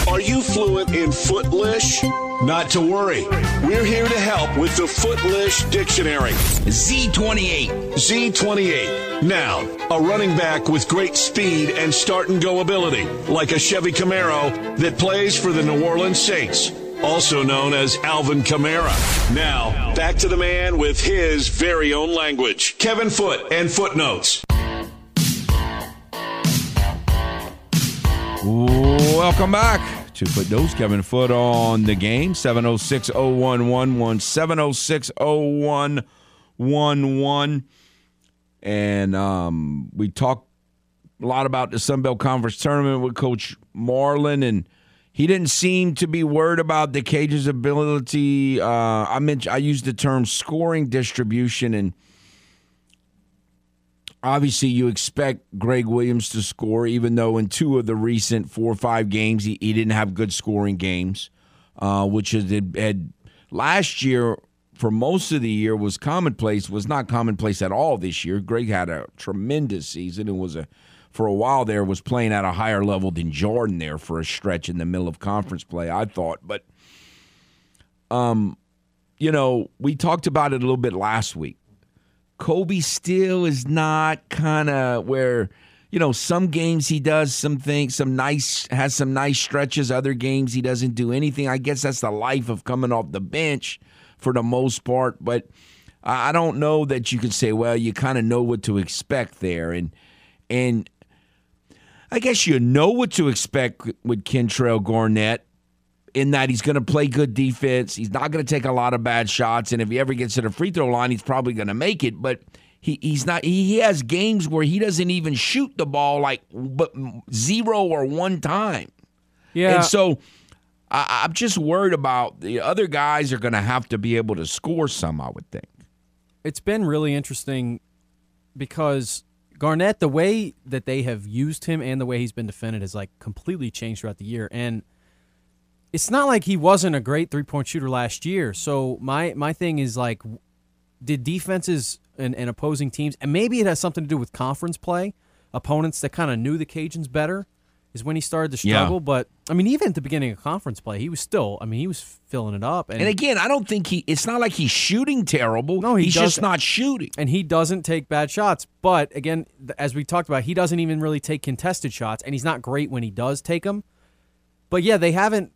Are you fluent in Footlish? Not to worry. We're here to help with the Footlish Dictionary. Z28. Z28. Now, a running back with great speed and start and go ability, like a Chevy Camaro that plays for the New Orleans Saints also known as Alvin Kamara. Now, back to the man with his very own language, Kevin Foote and Footnotes. Welcome back to Put Those Kevin Foote on the game, 706 0111, 706 0111. And um, we talked a lot about the Sun Belt Conference tournament with Coach Marlin and he didn't seem to be worried about the Cage's ability. Uh, I mentioned I used the term scoring distribution, and obviously you expect Greg Williams to score, even though in two of the recent four or five games he, he didn't have good scoring games, uh, which had, had last year for most of the year was commonplace. Was not commonplace at all this year. Greg had a tremendous season and was a for a while there was playing at a higher level than Jordan there for a stretch in the middle of conference play, I thought. But um, you know, we talked about it a little bit last week. Kobe still is not kind of where you know, some games he does some things, some nice has some nice stretches. Other games he doesn't do anything. I guess that's the life of coming off the bench for the most part. But I don't know that you can say, well, you kind of know what to expect there, and and I guess you know what to expect with Kentrell Garnett in that he's going to play good defense. He's not going to take a lot of bad shots, and if he ever gets to the free throw line, he's probably going to make it. But he, he's not. He, he has games where he doesn't even shoot the ball like but zero or one time. Yeah. And so I, I'm just worried about the other guys are going to have to be able to score some. I would think. it's been really interesting because Garnett, the way that they have used him and the way he's been defended has like completely changed throughout the year. And it's not like he wasn't a great three point shooter last year. So my my thing is like, did defenses and, and opposing teams, and maybe it has something to do with conference play, opponents that kind of knew the Cajuns better, is when he started to Yeah. struggle. But I mean, even at the beginning of conference play, he was still. I mean, he was filling it up. And again, I don't think he. It's not like he's shooting terrible. No, he he's just not shooting. and he doesn't take bad shots. But again, as we talked about, he doesn't even really take contested shots, and he's not great when he does take them. But yeah, they haven't.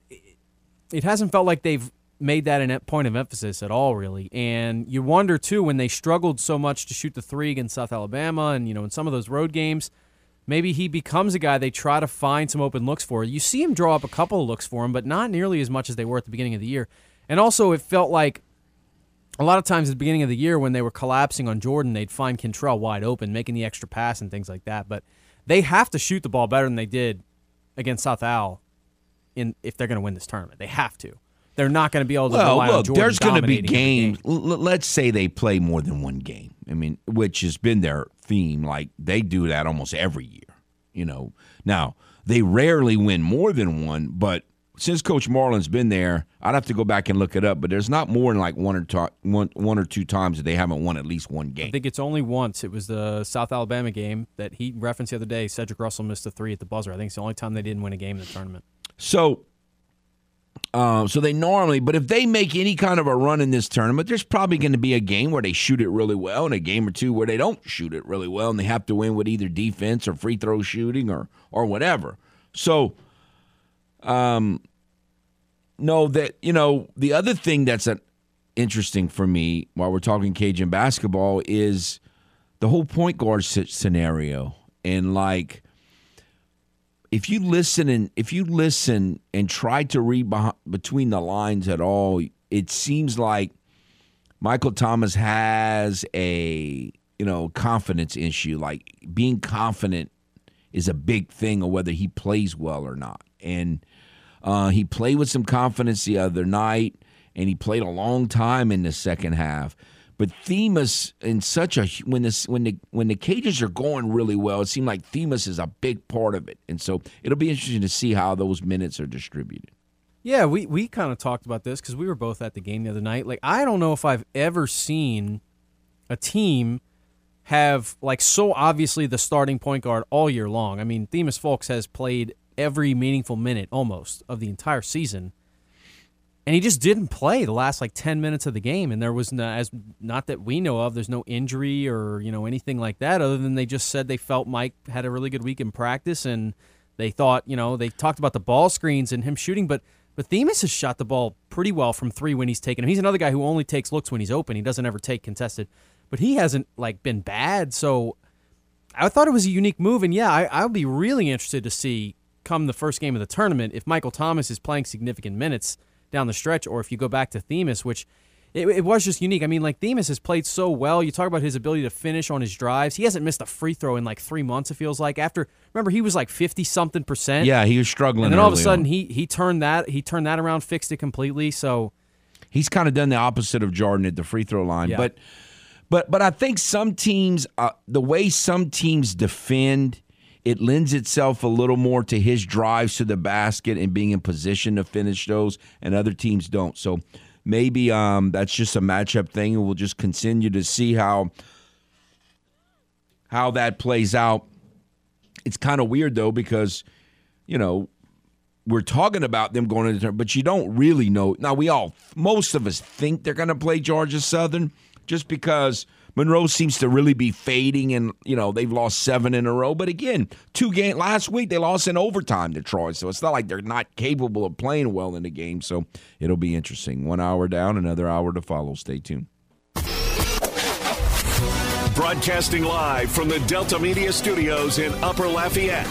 It hasn't felt like they've made that a point of emphasis at all, really. And you wonder too when they struggled so much to shoot the three against South Alabama, and you know in some of those road games, maybe he becomes a guy they try to find some open looks for. You see him draw up a couple of looks for him, but not nearly as much as they were at the beginning of the year. And also, it felt like a lot of times at the beginning of the year when they were collapsing on Jordan, they'd find Kentrell wide open, making the extra pass and things like that. But they have to shoot the ball better than they did against South Al in if they're going to win this tournament. They have to. They're not going to be able to Well, look, there's going to be games. l- let's say they play more than one game. I mean, which has been their theme. Like they do that almost every year. You know, now they rarely win more than one, but since Coach Marlin's been there, I'd have to go back and look it up. But there's not more than like one or to- one, one or two times that they haven't won at least one game. I think it's only once. It was the South Alabama game that he referenced the other day. Cedric Russell missed a three at the buzzer. I think it's the only time they didn't win a game in the tournament. So, um, so they normally, but if they make any kind of a run in this tournament, there's probably going to be a game where they shoot it really well, and a game or two where they don't shoot it really well, and they have to win with either defense or free throw shooting or or whatever. So, um, no, that you know the other thing that's an interesting for me while we're talking Cajun basketball is the whole point guard scenario and like if you listen and if you listen and try to read beh between the lines at all, it seems like Michael Thomas has a you know confidence issue. Like being confident is a big thing, or whether he plays well or not. And uh, he played with some confidence the other night, and he played a long time in the second half. But Themus in such a when this when the when the cages are going really well, it seemed like Themus is a big part of it, and so it'll be interesting to see how those minutes are distributed. Yeah, we, we kind of talked about this because we were both at the game the other night. Like, I don't know if I've ever seen a team have, like, so obviously the starting point guard all year long. I mean, Themus Fulks has played every meaningful minute almost of the entire season. And he just didn't play the last like 10 minutes of the game and there was no, as not that we know of there's no injury or you know anything like that other than they just said they felt Mike had a really good week in practice and they thought you know they talked about the ball screens and him shooting but but Themus has shot the ball pretty well from 3 when he's taken him. He's another guy who only takes looks when he's open. He doesn't ever take contested. But he hasn't like been bad so I thought it was a unique move, and yeah, I, I'll be really interested to see come the first game of the tournament if Michael Thomas is playing significant minutes down the stretch, or if you go back to Themus, which it, it was just unique. I mean, like Themus has played so well. You talk about his ability to finish on his drives. He hasn't missed a free throw in like three months. It feels like after remember he was like fifty something percent. Yeah, he was struggling, and then all of a sudden on. he he turned that he turned that around, fixed it completely. So he's kind of done the opposite of Jordan at the free throw line. Yeah. But but but I think some teams, uh, the way some teams defend, it lends itself a little more to his drives to the basket and being in position to finish those, and other teams don't. So maybe um, that's just a matchup thing, and we'll just continue to see how how that plays out. It's kind of weird though because you know we're talking about them going into the but you don't really know. Now we all, most of us, think they're going to play Georgia Southern, just because Monroe seems to really be fading, and you know they've lost seven in a row. But again, two game last week they lost in overtime to Troy, so it's not like they're not capable of playing well in the game. So it'll be interesting. One hour down, another hour to follow. Stay tuned. Broadcasting live from the Delta Media Studios in Upper Lafayette.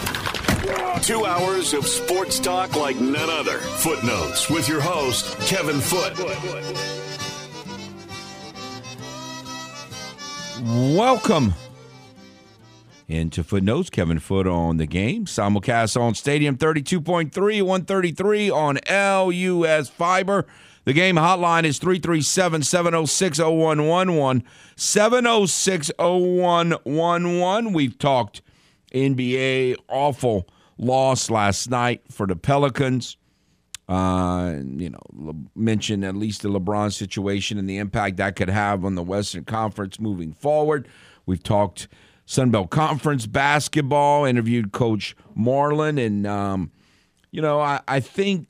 Two hours of sports talk like none other. Footnotes with your host, Kevin Foote. Welcome into Footnotes. Kevin Foote on the game. Simulcast on Stadium 32.3, 133 on LUS Fiber. The game hotline is 337 706 0111. 706 0111. We've talked NBA awful loss last night for the Pelicans. Uh, you know, Le- mention at least the LeBron situation and the impact that could have on the Western Conference moving forward. We've talked Sunbelt Conference basketball, interviewed Coach Marlin, and, um, you know, I, I think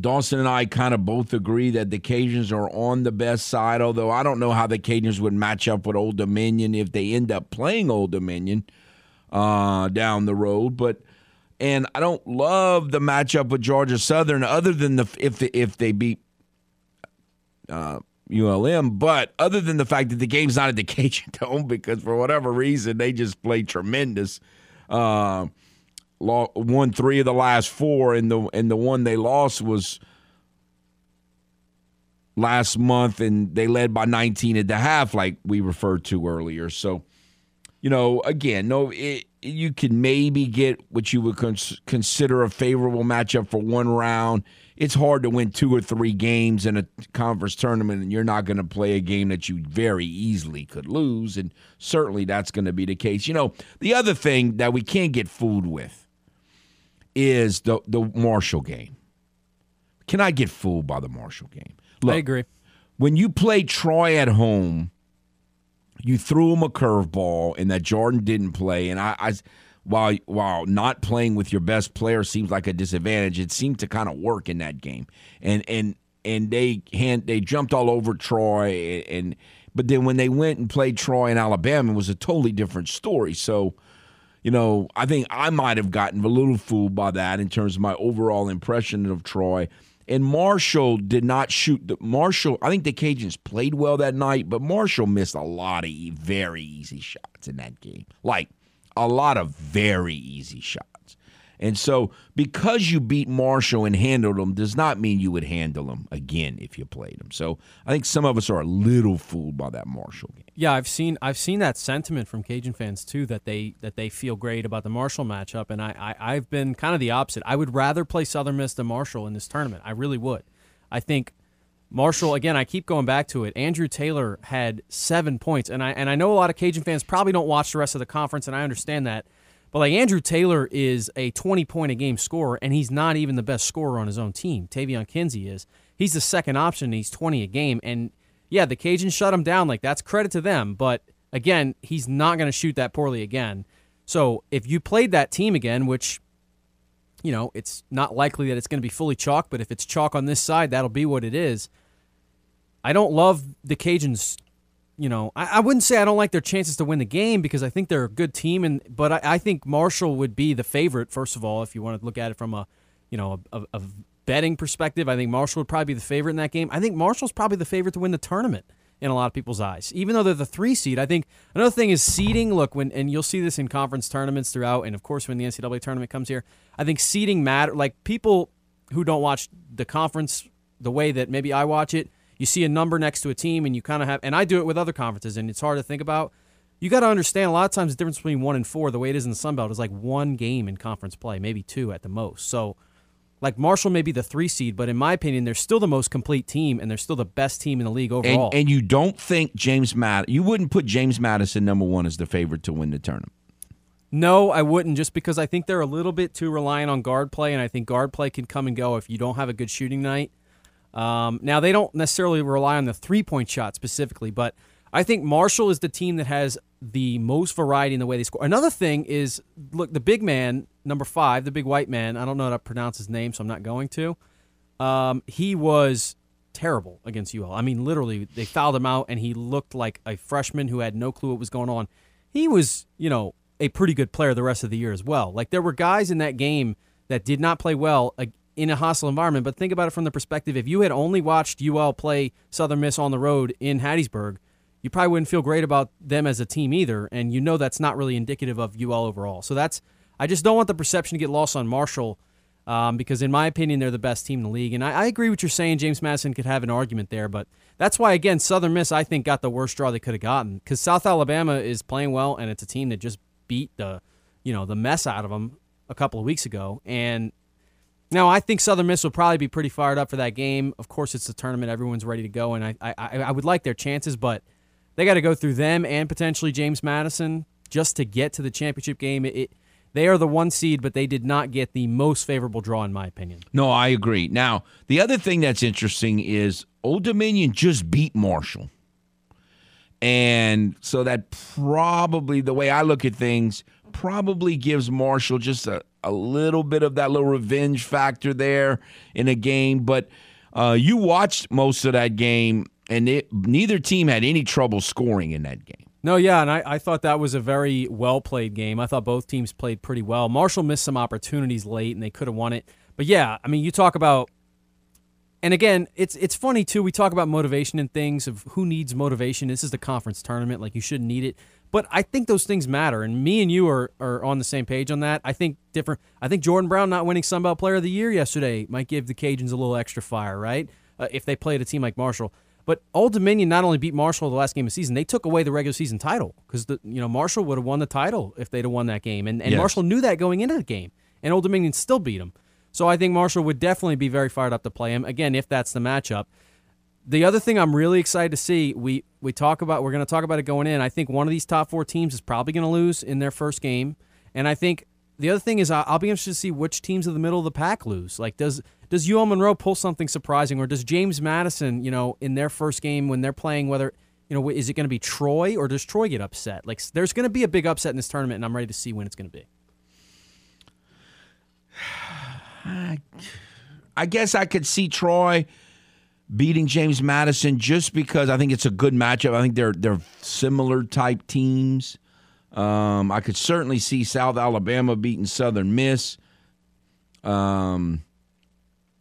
Dawson and I kind of both agree that the Cajuns are on the best side, although I don't know how the Cajuns would match up with Old Dominion if they end up playing Old Dominion uh, down the road. But and I don't love the matchup with Georgia Southern, other than the if if they beat uh, ULM, but other than the fact that the game's not at the Cajun Dome because for whatever reason they just played tremendous. Uh, won three of the last four, and the and the one they lost was last month, and they led by 19 at the half, like we referred to earlier. So, you know, again, no, it, you can maybe get what you would cons- consider a favorable matchup for one round. It's hard to win two or three games in a conference tournament, and you're not going to play a game that you very easily could lose. And certainly that's going to be the case. You know, the other thing that we can't get fooled with is the the Marshall game. Can I get fooled by the Marshall game? Look, I agree. when you play Troy at home, you threw him a curveball and that Jordan didn't play. And I, I while while not playing with your best player seems like a disadvantage, it seemed to kind of work in that game. And and and they hand they jumped all over Troy and but then when they went and played Troy in Alabama, it was a totally different story. So you know, I think I might have gotten a little fooled by that in terms of my overall impression of Troy. And Marshall did not shoot. The, Marshall, I think the Cajuns played well that night, but Marshall missed a lot of very easy shots in that game. Like a lot of very easy shots. And so, because you beat Marshall and handled them, does not mean you would handle them again if you played them. So, I think some of us are a little fooled by that Marshall game. Yeah, I've seen I've seen that sentiment from Cajun fans too that they that they feel great about the Marshall matchup, and I, I I've been kind of the opposite. I would rather play Southern Miss than Marshall in this tournament. I really would. I think Marshall again. I keep going back to it. Andrew Taylor had seven points, and I and I know a lot of Cajun fans probably don't watch the rest of the conference, and I understand that. But like Andrew Taylor is a 20 point a game scorer, and he's not even the best scorer on his own team. Taevion Kinsey is. He's the second option. He's 20 a game, and yeah, the Cajuns shut him down. Like that's credit to them. But again, he's not going to shoot that poorly again. So if you played that team again, which you know it's not likely that it's going to be fully chalk, but if it's chalk on this side, that'll be what it is. I don't love the Cajuns. You know, I, I wouldn't say I don't like their chances to win the game because I think they're a good team, and but I, I think Marshall would be the favorite first of all if you want to look at it from a, you know, a, a, betting perspective. I think Marshall would probably be the favorite in that game. I think Marshall's probably the favorite to win the tournament in a lot of people's eyes, even though they're the three seed. I think another thing is seeding. Look, when and you'll see this in conference tournaments throughout, and of course when the NCAA tournament comes here, I think seeding matter. Like people who don't watch the conference the way that maybe I watch it, you see a number next to a team, and you kind of have. And I do it with other conferences, and it's hard to think about. You got to understand a lot of times the difference between one and four, the way it is in the Sun Belt, is like one game in conference play, maybe two at the most. So like Marshall may be the three seed, but in my opinion, they're still the most complete team, and they're still the best team in the league overall. And, and you don't think James Madison, you wouldn't put James Madison number one as the favorite to win the tournament. no, I wouldn't, just because I think they're a little bit too reliant on guard play, and I think guard play can come and go if you don't have a good shooting night. Um, now they don't necessarily rely on the three point shot specifically, but I think Marshall is the team that has the most variety in the way they score. Another thing is, look, the big man, number five, the big white man. I don't know how to pronounce his name, so I'm not going to. Um, he was terrible against UL. I mean, literally, they fouled him out, and he looked like a freshman who had no clue what was going on. He was, you know, a pretty good player the rest of the year as well. Like there were guys in that game that did not play well in a hostile environment. But think about it from the perspective: if you had only watched UL play Southern Miss on the road in Hattiesburg, you probably wouldn't feel great about them as a team either. And you know that's not really indicative of UL overall. So that's I just don't want the perception to get lost on Marshall um, because, in my opinion, they're the best team in the league. And I, I, agree with what you're saying. James Madison could have an argument there, but that's why, again, Southern Miss, I think, got the worst draw they could have gotten because South Alabama is playing well, and it's a team that just beat the, you know, the mess out of them a couple of weeks ago. And now I think Southern Miss will probably be pretty fired up for that game. Of course, it's the tournament; everyone's ready to go, and I, I, I would like their chances, but they got to go through them and potentially James Madison just to get to the championship game. It, they are the one seed, but they did not get the most favorable draw, in my opinion. No, I agree. Now, the other thing that's interesting is Old Dominion just beat Marshall. And so that probably, the way I look at things, probably gives Marshall just a, a little bit of that little revenge factor there in a game. But uh, you watched most of that game, and it, neither team had any trouble scoring in that game. No, yeah, and I, I thought that was a very well played game. I thought both teams played pretty well. Marshall missed some opportunities late, and they could have won it. But yeah, I mean, you talk about, and again, it's it's funny too. We talk about motivation and things of who needs motivation. This is the conference tournament, like you shouldn't need it. But I think those things matter, and me and you are, are on the same page on that. I think different. I think Jordan Brown not winning Sunbelt Player of the Year yesterday might give the Cajuns a little extra fire, right? Uh, if they played a team like Marshall. But Old Dominion not only beat Marshall the last game of the season, they took away the regular season title because the you know Marshall would have won the title if they'd have won that game, and, and yes. Marshall knew that going into the game, and Old Dominion still beat them. So I think Marshall would definitely be very fired up to play him again if that's the matchup. The other thing I'm really excited to see, we we talk about we're going to talk about it going in. I think one of these top four teams is probably going to lose in their first game, and I think the other thing is I'll be interested to see which teams of the middle of the pack lose. Like does does UL Monroe pull something surprising, or does James Madison, you know, in their first game when they're playing, whether you know, is it going to be Troy or does Troy get upset? Like, there's going to be a big upset in this tournament, and I'm ready to see when it's going to be. I guess I could see Troy beating James Madison just because I think it's a good matchup. I think they're they're similar type teams. Um, I could certainly see South Alabama beating Southern Miss. Um,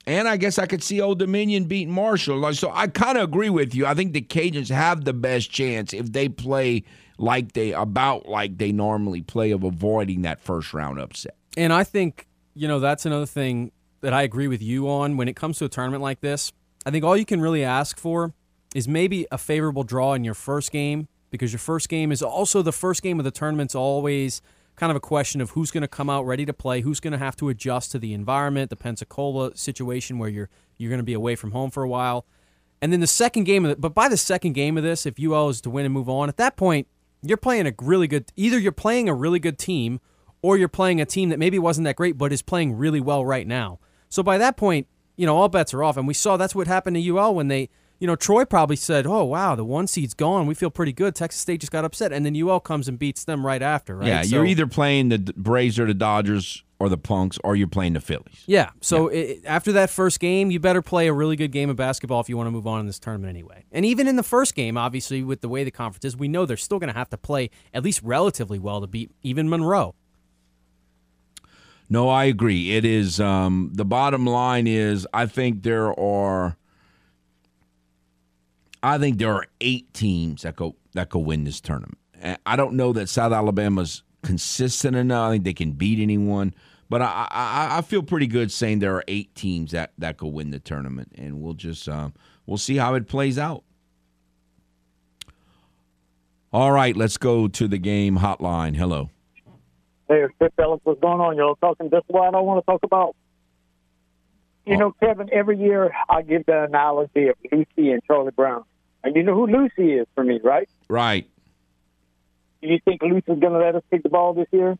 and I guess I could see Old Dominion beating Marshall. So I kind of agree with you. I think the Cajuns have the best chance if they play like they about like they normally play of avoiding that first round upset. And I think, you know, that's another thing that I agree with you on when it comes to a tournament like this. I think all you can really ask for is maybe a favorable draw in your first game because your first game is also the first game of the tournament's always kind of a question of who's going to come out ready to play, who's going to have to adjust to the environment, the Pensacola situation where you're you're going to be away from home for a while. And then the second game of it, but by the second game of this, if UL is to win and move on, at that point, you're playing a really good either you're playing a really good team or you're playing a team that maybe wasn't that great but is playing really well right now. So by that point, you know, all bets are off. And we saw that's what happened to UL when they you know, Troy probably said, "Oh wow, the one seed's gone. We feel pretty good." Texas State just got upset, and then UL comes and beats them right after. Right? Yeah, so, you're either playing the Braves or the Dodgers or the Punks, or you're playing the Phillies. Yeah. So yeah. It, after that first game, you better play a really good game of basketball if you want to move on in this tournament anyway. And even in the first game, obviously, with the way the conference is, we know they're still going to have to play at least relatively well to beat even Monroe. No, I agree. It is um, the bottom line is I think there are I think there are eight teams that go that could win this tournament. I don't know that South Alabama's consistent enough. I think they can beat anyone, but I, I, I feel pretty good saying there are eight teams that that could win the tournament, and we'll just um, we'll see how it plays out. All right, let's go to the game hotline. Hello. Hey, fellas, what's going on? Y'all talking just what I don't want to talk about. You oh. know, Kevin, every year I give the analogy of Lucy and Charlie Brown. And you know who Lucy is for me, right? Right. Do you think Lucy's going to let us kick the ball this year?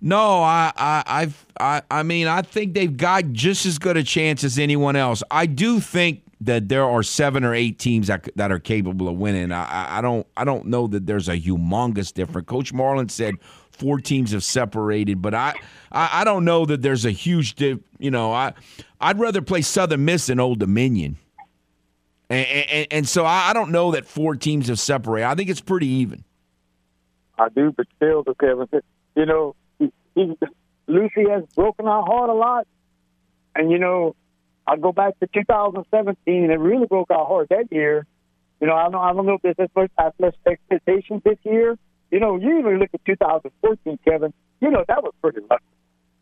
No, I, I, I, I mean, I think they've got just as good a chance as anyone else. I do think that there are seven or eight teams that that are capable of winning. I, I don't, I don't know that there's a humongous difference. Coach Marlin said four teams have separated, but I, I, I don't know that there's a huge, you know, I, I'd rather play Southern Miss than Old Dominion. And, and, and so I don't know that four teams have separated. I think it's pretty even. I do, but still, Kevin, you know, he, he, Lucy has broken our heart a lot. And, you know, I go back to 2017, and it really broke our heart that year. You know, I don't, I don't know if there's as much, much expectations this year. You know, you even look at 2014, Kevin, you know, that was pretty lucky.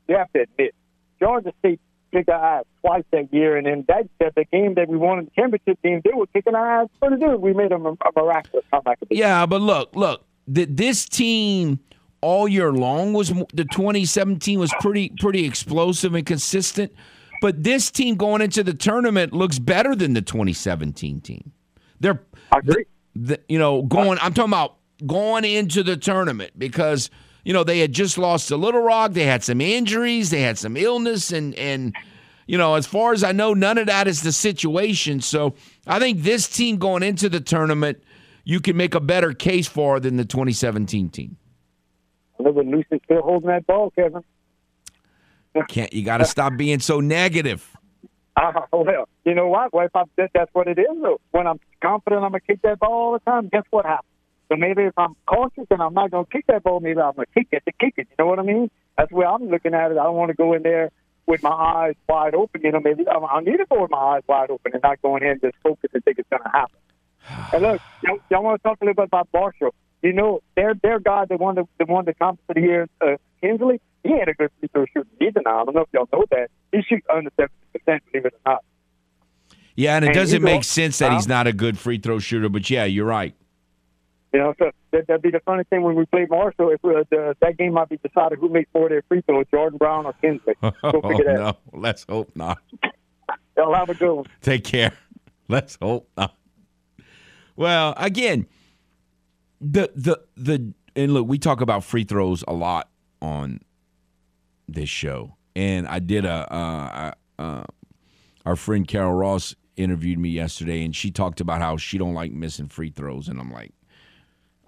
You have to admit. Georgia State kicked our ass twice that year, and then that, that the game that we won in the championship game, they were kicking our ass pretty good. We made them a, a miraculous comeback. Yeah, but look, look, th- this team all year long was the 2017 was pretty pretty explosive and consistent. But this team going into the tournament looks better than the 2017 team. They're I agree. The, you know, going. I'm talking about going into the tournament because you know they had just lost to Little Rock. They had some injuries. They had some illness, and and you know, as far as I know, none of that is the situation. So I think this team going into the tournament, you can make a better case for than the 2017 team. But Lucy's still holding that ball, Kevin. Can't you got to stop being so negative? Uh, well, you know what? Well, if I, that's what it is. Though. When I'm confident I'm gonna kick that ball all the time, guess what happens? So maybe if I'm cautious and I'm not gonna kick that ball, maybe I'm gonna kick it to kick it. You know what I mean? That's the way I'm looking at it. I don't want to go in there with my eyes wide open. You know, maybe I, I need to go with my eyes wide open and not go in here and just focus and think it's gonna happen. and look, y'all, y'all want to talk a little bit about Marshall? You know, their their guy that won the, the won the conference of the year, uh, Kinsley. He had a good free throw shooting either now. I don't know if y'all know that. He shoots under seventy percent, believe it or not. Yeah, and it And doesn't make sense that he's not a good free throw shooter. But yeah, you're right. You know, so that, that'd be the funny thing when we play Marshall. If uh, the, that game might be decided who makes more of their free throws, Jordan Brown or Kinsley. Go Oh figure that. no, let's hope not. Y'all have a good one. Take care. Let's hope not. Well, again, the the the and look, we talk about free throws a lot on this show, and I did a uh, uh, our friend Carol Ross interviewed me yesterday, and she talked about how she don't like missing free throws, and I'm like,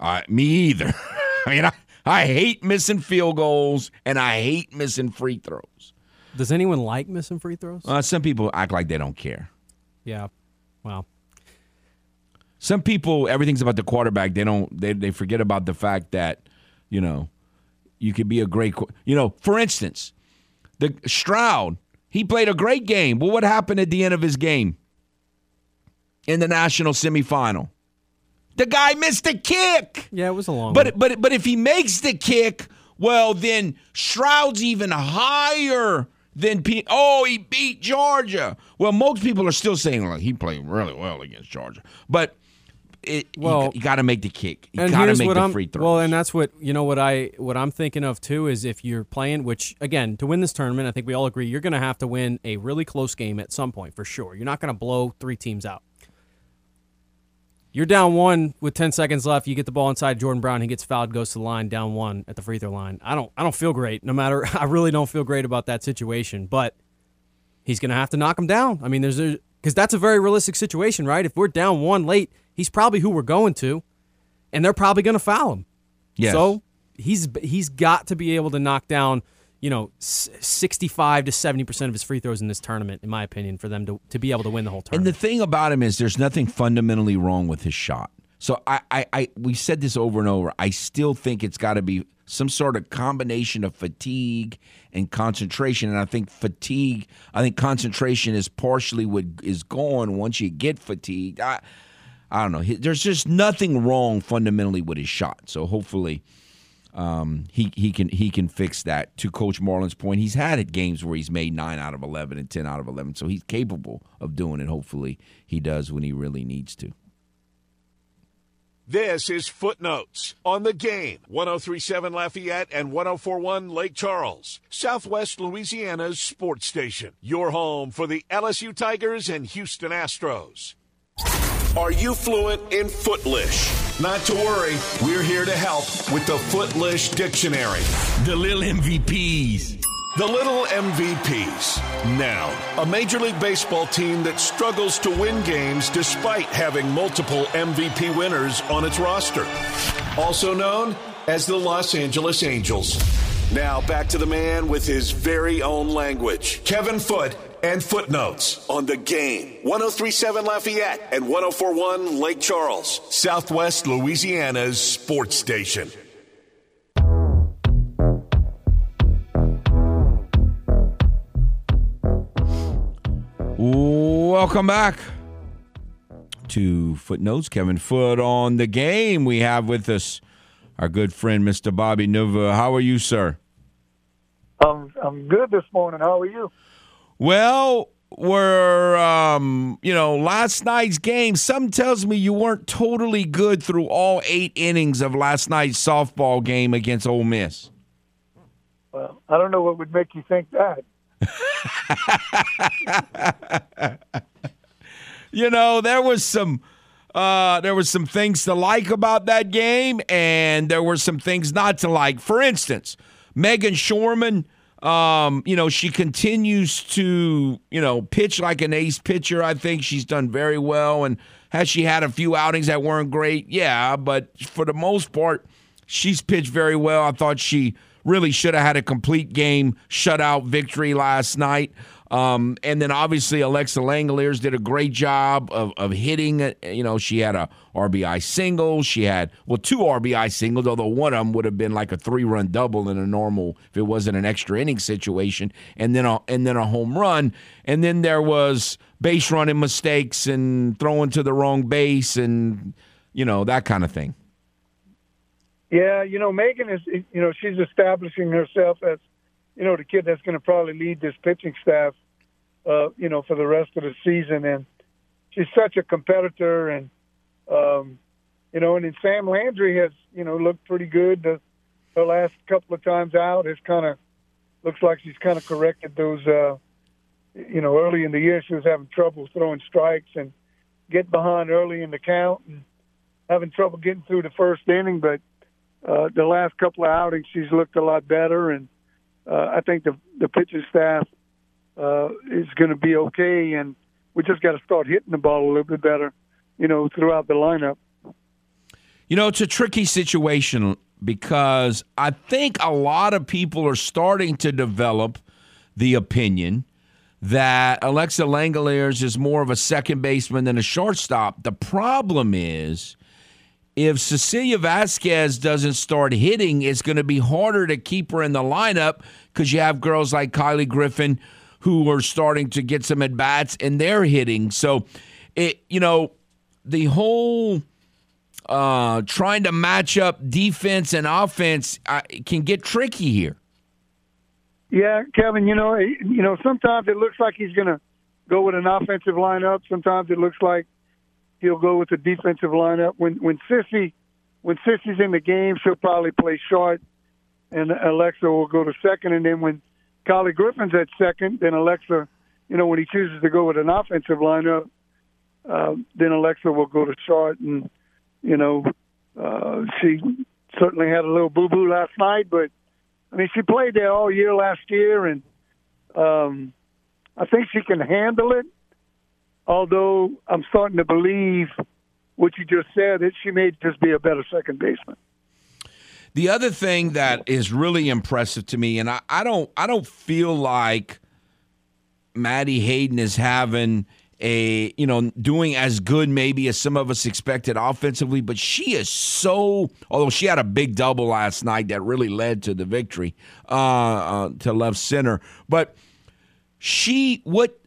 uh, me either. I mean, I, I hate missing field goals, and I hate missing free throws. Does anyone like missing free throws? Uh, some people act like they don't care. yeah. Wow. some people everything's about the quarterback they don't they, they forget about the fact that you know you could be a great you know for instance the stroud he played a great game but what happened at the end of his game in the national semifinal the guy missed the kick Yeah, it was a long. one. but but but if he makes the kick, well then Stroud's even higher than P. Oh, he beat Georgia. Well, most people are still saying like he played really well against Georgia, but it, Well, you, you got to make the kick. You got to make what the I'm, free throws. Well, and that's what you know. What I what I'm thinking of too is if you're playing, which again to win this tournament, I think we all agree you're going to have to win a really close game at some point for sure. You're not going to blow three teams out. You're down one with 10 seconds left. You get the ball inside Jordan Brown. He gets fouled, goes to the line, down one at the free throw line. I don't, I don't feel great. No matter, I really don't feel great about that situation. But he's going to have to knock him down. I mean, there's a because that's a very realistic situation, right? If we're down one late, he's probably who we're going to, and they're probably going to foul him. Yes. So he's he's got to be able to knock down, you know, 65 to 70 percent of his free throws in this tournament, in my opinion, for them to, to be able to win the whole tournament. And the thing about him is there's nothing fundamentally wrong with his shot. So I, I, I we said this over and over. I still think it's got to be some sort of combination of fatigue and concentration. And I think fatigue, I think concentration is partially what is gone once you get fatigued. I, I don't know. There's just nothing wrong fundamentally with his shot. So hopefully, um, he he can he can fix that. To Coach Marlin's point, he's had it games where he's made nine out of eleven and ten out of eleven, so he's capable of doing it. Hopefully, he does when he really needs to. This is Footnotes on the game. 1037 Lafayette and 1041 Lake Charles, Southwest Louisiana's sports station. Your home for the LSU Tigers and Houston Astros. Are you fluent in Footlish? Not to worry, we're here to help with the Footlish Dictionary. The little MVPs. The Little MVPs. Noun. A Major League Baseball team that struggles to win games despite having multiple MVP winners on its roster. Also known as the Los Angeles Angels. Now back to the man with his very own language. Kevin Foote and footnotes on the game. 1037 Lafayette and 1041 Lake Charles, Southwest Louisiana's sports station. Welcome back to Footnotes. Kevin Foote on the game. We have with us our good friend, Mr. Bobby Nova. How are you, sir? I'm I'm good this morning. How are you? Well, we're um, you know, last night's game. Some tells me you weren't totally good through all eight innings of last night's softball game against Ole Miss. Well, I don't know what would make you think that. you know, there was some uh, there was some things to like about that game, and there were some things not to like. For instance, Megan Schorman, um, you know, she continues to, you know, pitch like an ace pitcher. I think she's done very well. And has she had a few outings that weren't great? Yeah, but for the most part, she's pitched very well. I thought she really should have had a complete game shutout victory last night. Um, and then obviously Alexa Langeliers did a great job of, of hitting. You know, she had a RBI single. She had well two RBI singles, although one of them would have been like a three run double in a normal if it wasn't an extra inning situation. And then a and then a home run. And then there was base running mistakes and throwing to the wrong base and you know that kind of thing. Yeah, you know, Megan is, you know, she's establishing herself as, you know, the kid that's going to probably lead this pitching staff, uh, you know, for the rest of the season. And she's such a competitor. And, um, you know, and then Sam Landry has, you know, looked pretty good. The, the last couple of times out has kind of, looks like she's kind of corrected those, uh, you know, early in the year she was having trouble throwing strikes and get behind early in the count and having trouble getting through the first inning. But, uh, the last couple of outings, she's looked a lot better, and uh, I think the the pitching staff uh, is going to be okay. And we just got to start hitting the ball a little bit better, you know, throughout the lineup. You know, it's a tricky situation because I think a lot of people are starting to develop the opinion that Alexa Langeliers is more of a second baseman than a shortstop. The problem is if Cecilia Vasquez doesn't start hitting, it's going to be harder to keep her in the lineup because you have girls like Kylie Griffin who are starting to get some at bats and they're hitting. So, it you know, the whole uh, trying to match up defense and offense uh, can get tricky here. Yeah, Kevin. You know, you know, sometimes it looks like he's going to go with an offensive lineup. Sometimes it looks like he'll go with the defensive lineup. When when Sissy when Sissy's in the game, she'll probably play short, and Alexa will go to second. And then when Kylie Griffin's at second, then Alexa, you know, when he chooses to go with an offensive lineup, uh, then Alexa will go to short. And you know, uh, she certainly had a little boo boo last night, but I mean, she played there all year last year, and um, I think she can handle it although I'm starting to believe what you just said, that she may just be a better second baseman. The other thing that is really impressive to me, and I, I don't I don't feel like Maddie Hayden is having a you know doing as good maybe as some of us expected offensively, but she is so. Although she had a big double last night that really led to the victory uh, uh, to left center, but she what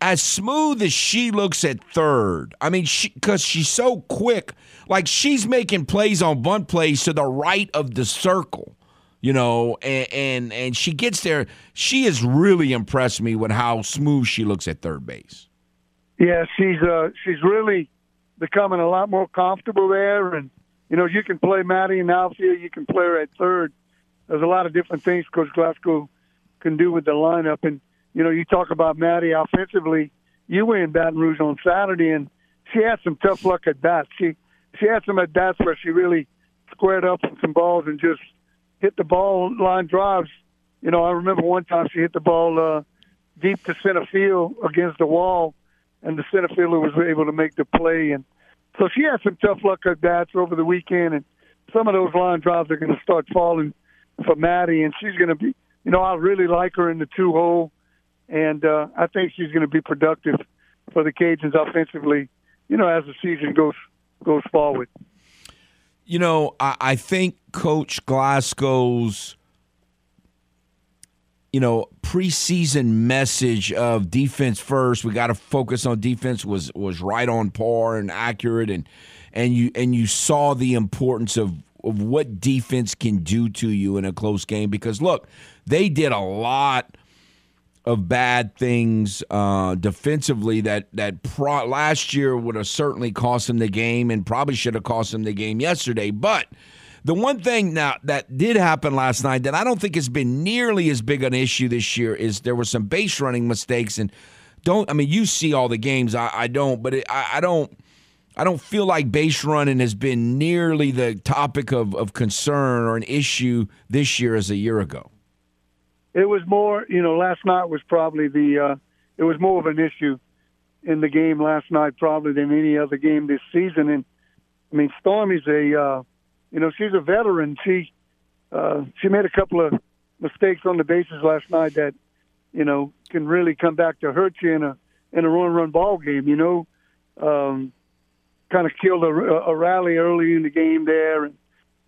as smooth as she looks at third, I mean, because she, she's so quick, like she's making plays on bunt plays to the right of the circle, you know, and, and and she gets there. She has really impressed me with how smooth she looks at third base. Yeah, she's uh, she's really becoming a lot more comfortable there, and you know, you can play Maddie in outfield, you can play her at third. There's a lot of different things Coach Glasgow can do with the lineup, and you know, you talk about Maddie offensively. You were in Baton Rouge on Saturday, and she had some tough luck at bats. She she had some at bats where she really squared up on some balls and just hit the ball line drives. You know, I remember one time she hit the ball uh, deep to center field against the wall, and the center fielder was able to make the play. And so she had some tough luck at bats over the weekend, and some of those line drives are going to start falling for Maddie, and she's going to be. You know, I really like her in the two hole and uh, I think she's going to be productive for the Cajuns offensively. You know, as the season goes goes forward. You know, I, I think Coach Glasgow's you know preseason message of defense first we got to focus on defense was was right on par and accurate and and you and you saw the importance of of what defense can do to you in a close game because look they did a lot of bad things uh, defensively that that pro- last year would have certainly cost them the game and probably should have cost them the game yesterday but the one thing now that did happen last night that I don't think has been nearly as big an issue this year is there were some base running mistakes and don't I mean you see all the games I, I don't but it, I, I don't I don't feel like base running has been nearly the topic of, of concern or an issue this year as a year ago. It was more, you know, last night was probably the, uh, it was more of an issue in the game last night probably than any other game this season. And I mean, Stormy's a, uh, you know, she's a veteran. She uh, she made a couple of mistakes on the bases last night that, you know, can really come back to hurt you in a in a run run ball game. You know, um, kind of killed a, a rally early in the game there, and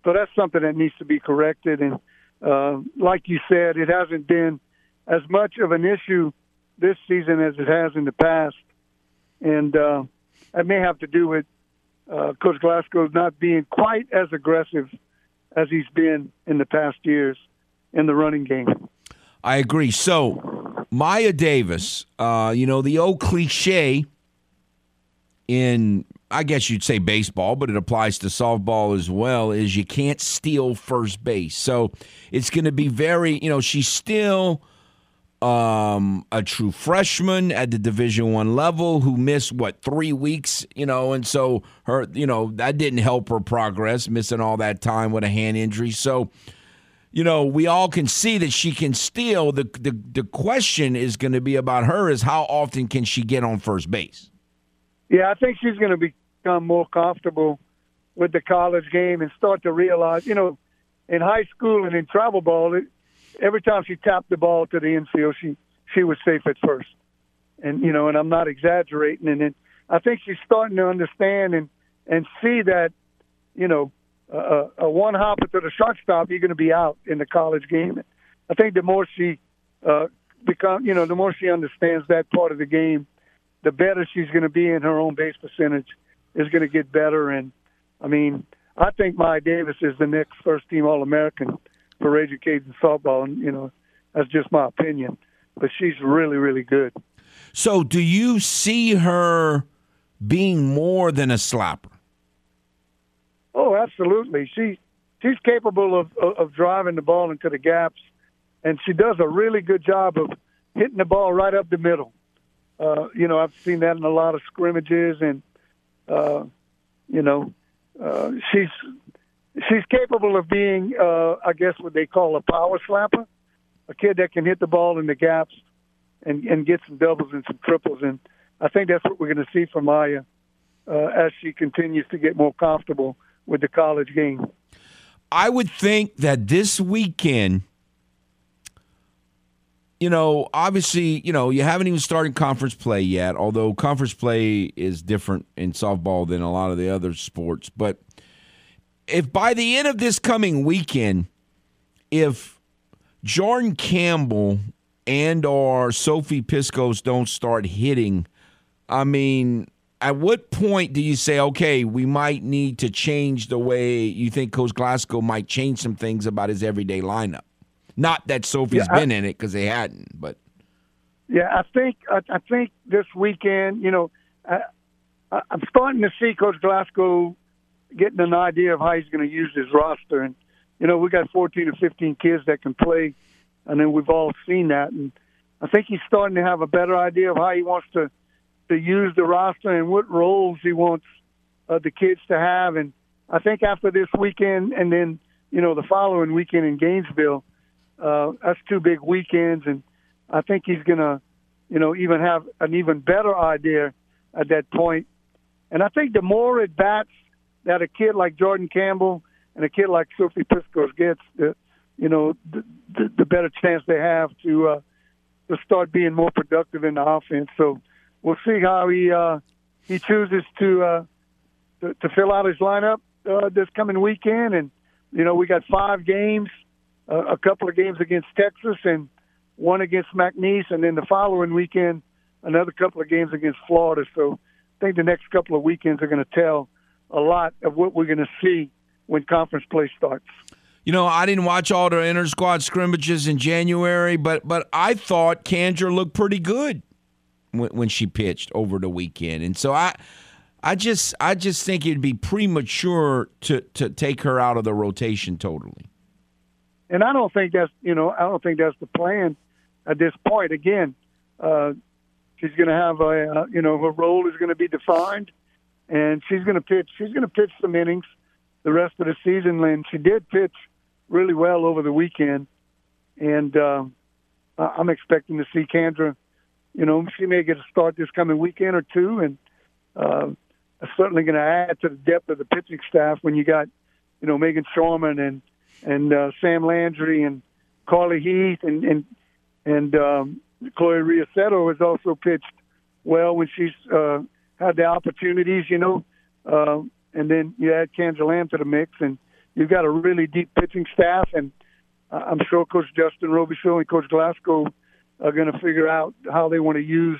so that's something that needs to be corrected. And uh, like you said, it hasn't been as much of an issue this season as it has in the past, and uh, that may have to do with uh, Coach Glasgow not being quite as aggressive as he's been in the past years in the running game. I agree. So, Maya Davis, uh, you know, the old cliche in, I guess you'd say baseball, but it applies to softball as well, is you can't steal first base. So, it's going to be very, you know, she's still um, a true freshman at the Division One level who missed what three weeks, you know, and so her, you know, that didn't help her progress, missing all that time with a hand injury. So, you know, we all can see that she can steal. The the the question is going to be about her is how often can she get on first base? Yeah, I think she's going to become more comfortable with the college game and start to realize, you know, in high school and in travel ball, it, every time she tapped the ball to the infield, she she was safe at first. And you know, and I'm not exaggerating. And then I think she's starting to understand and and see that, you know, uh, a one hopper to the shortstop, you're going to be out in the college game. I think the more she uh, become, you know, the more she understands that part of the game, the better she's going to be in her own base percentage is going to get better. And I mean, I think Maya Davis is the next first team All American for educating softball, and you know that's just my opinion. But she's really, really good. So, do you see her being more than a slapper? Oh, absolutely. She she's capable of of driving the ball into the gaps, and she does a really good job of hitting the ball right up the middle. Uh, you know, I've seen that in a lot of scrimmages, and uh, you know, uh, she's she's capable of being, uh, I guess, what they call a power slapper, a kid that can hit the ball in the gaps and and get some doubles and some triples. And I think that's what we're going to see from Maya uh, as she continues to get more comfortable with the college game. I would think that this weekend, you know, obviously, you know, you haven't even started conference play yet, although conference play is different in softball than a lot of the other sports. But if by the end of this coming weekend, if Jordan Campbell and or Sophie Piscos don't start hitting, I mean, at what point do you say, okay, we might need to change the way you think Coach Glasgow might change some things about his everyday lineup? Not that Sophie's yeah, been I, in it because they hadn't, but yeah, I think I, I think this weekend, you know, I, I'm starting to see Coach Glasgow getting an idea of how he's going to use his roster. And you know, we got 14 or 15 kids that can play, and then we've all seen that. And I think he's starting to have a better idea of how he wants to to use the roster and what roles he wants uh, the kids to have. And I think after this weekend, and then you know the following weekend in Gainesville, uh, that's two big weekends, and I think he's going to, you know, even have an even better idea at that point. And I think the more at bats that a kid like Jordan Campbell and a kid like Sophie Piscos gets, the you know the, the, the better chance they have to uh, to start being more productive in the offense. So we'll see how he uh, he chooses to, uh, to to fill out his lineup uh, this coming weekend. And you know, we got five games, a couple of games against Texas, and one against McNeese, and then the following weekend another couple of games against Florida. So I think the next couple of weekends are going to tell a lot of what we're going to see when conference play starts. You know, I didn't watch all the inter squad scrimmages in January, but but I thought Kandra looked pretty good when, when she pitched over the weekend, and so I. I just, I just think it'd be premature to, to take her out of the rotation totally. And I don't think that's, you know, I don't think that's the plan at this point. Again, uh, she's going to have a, uh, you know, her role is going to be defined, and she's going to pitch. She's going to pitch some innings the rest of the season. And she did pitch really well over the weekend, and um, I'm expecting to see Kandra. You know, she may get a start this coming weekend or two, and uh, certainly going to add to the depth of the pitching staff when you got, you know, Megan Schorman and and uh, Sam Landry and Carly Heath and and and um, Chloe Riassetto has also pitched well when she's uh, had the opportunities, you know. Uh, and then you add Kandra Lamb to the mix, and you've got a really deep pitching staff. And I'm sure Coach Justin Robichaux and Coach Glasgow are going to figure out how they want to use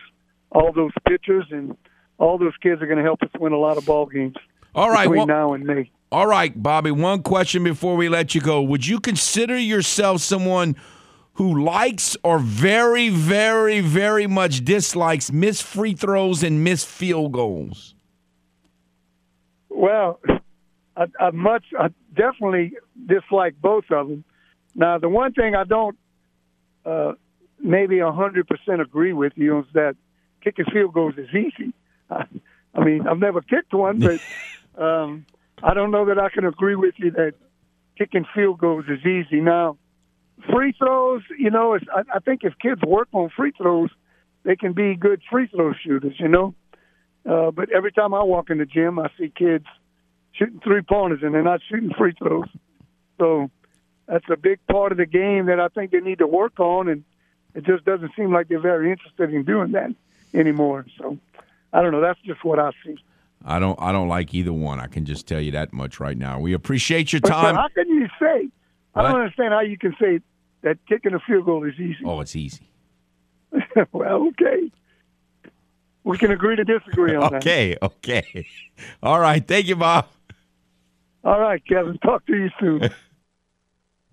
all those pitchers, and all those kids are going to help us win a lot of ball games. All right, between well, now and May. All right, Bobby. One question before we let you go: Would you consider yourself someone? who likes or very, very, very much dislikes missed free throws and missed field goals? Well, I, I much, I definitely dislike both of them. Now, the one thing I don't uh, maybe a hundred percent agree with you is that kicking field goals is easy. I, I mean, I've never kicked one, but um, I don't know that I can agree with you that kicking field goals is easy. Now, free throws, you know, it's, I, I think if kids work on free throws, they can be good free throw shooters, you know. Uh, but every time I walk in the gym, I see kids shooting three pointers and they're not shooting free throws. So that's a big part of the game that I think they need to work on, and it just doesn't seem like they're very interested in doing that anymore. So I don't know. That's just what I see. I don't. I don't like either one. I can just tell you that much right now. We appreciate your time. But how can you say? What? I don't understand how you can say that kicking a field goal is easy. Oh, it's easy. well, okay. We can agree to disagree on okay, that. Okay, okay. All right. Thank you, Bob. All right, Kevin. Talk to you soon.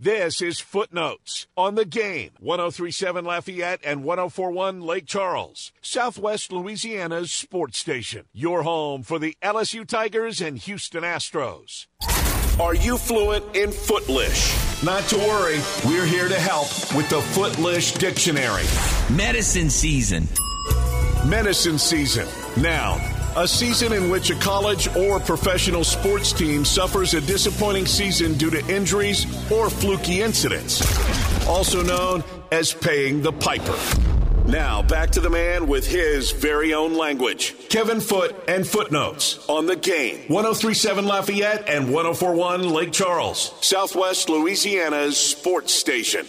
This is Footnotes on the game. 1037 Lafayette and 1041 Lake Charles, Southwest Louisiana's sports station. Your home for the LSU Tigers and Houston Astros. Are you fluent in Footlish? Not to worry, we're here to help with the Footlish Dictionary. Medicine season. Medicine season. Now, a season in which a college or professional sports team suffers a disappointing season due to injuries or fluky incidents, also known as paying the piper. Now, back to the man with his very own language. Kevin Foote and Footnotes on the game. 1037 Lafayette and 1041 Lake Charles, Southwest Louisiana's sports station.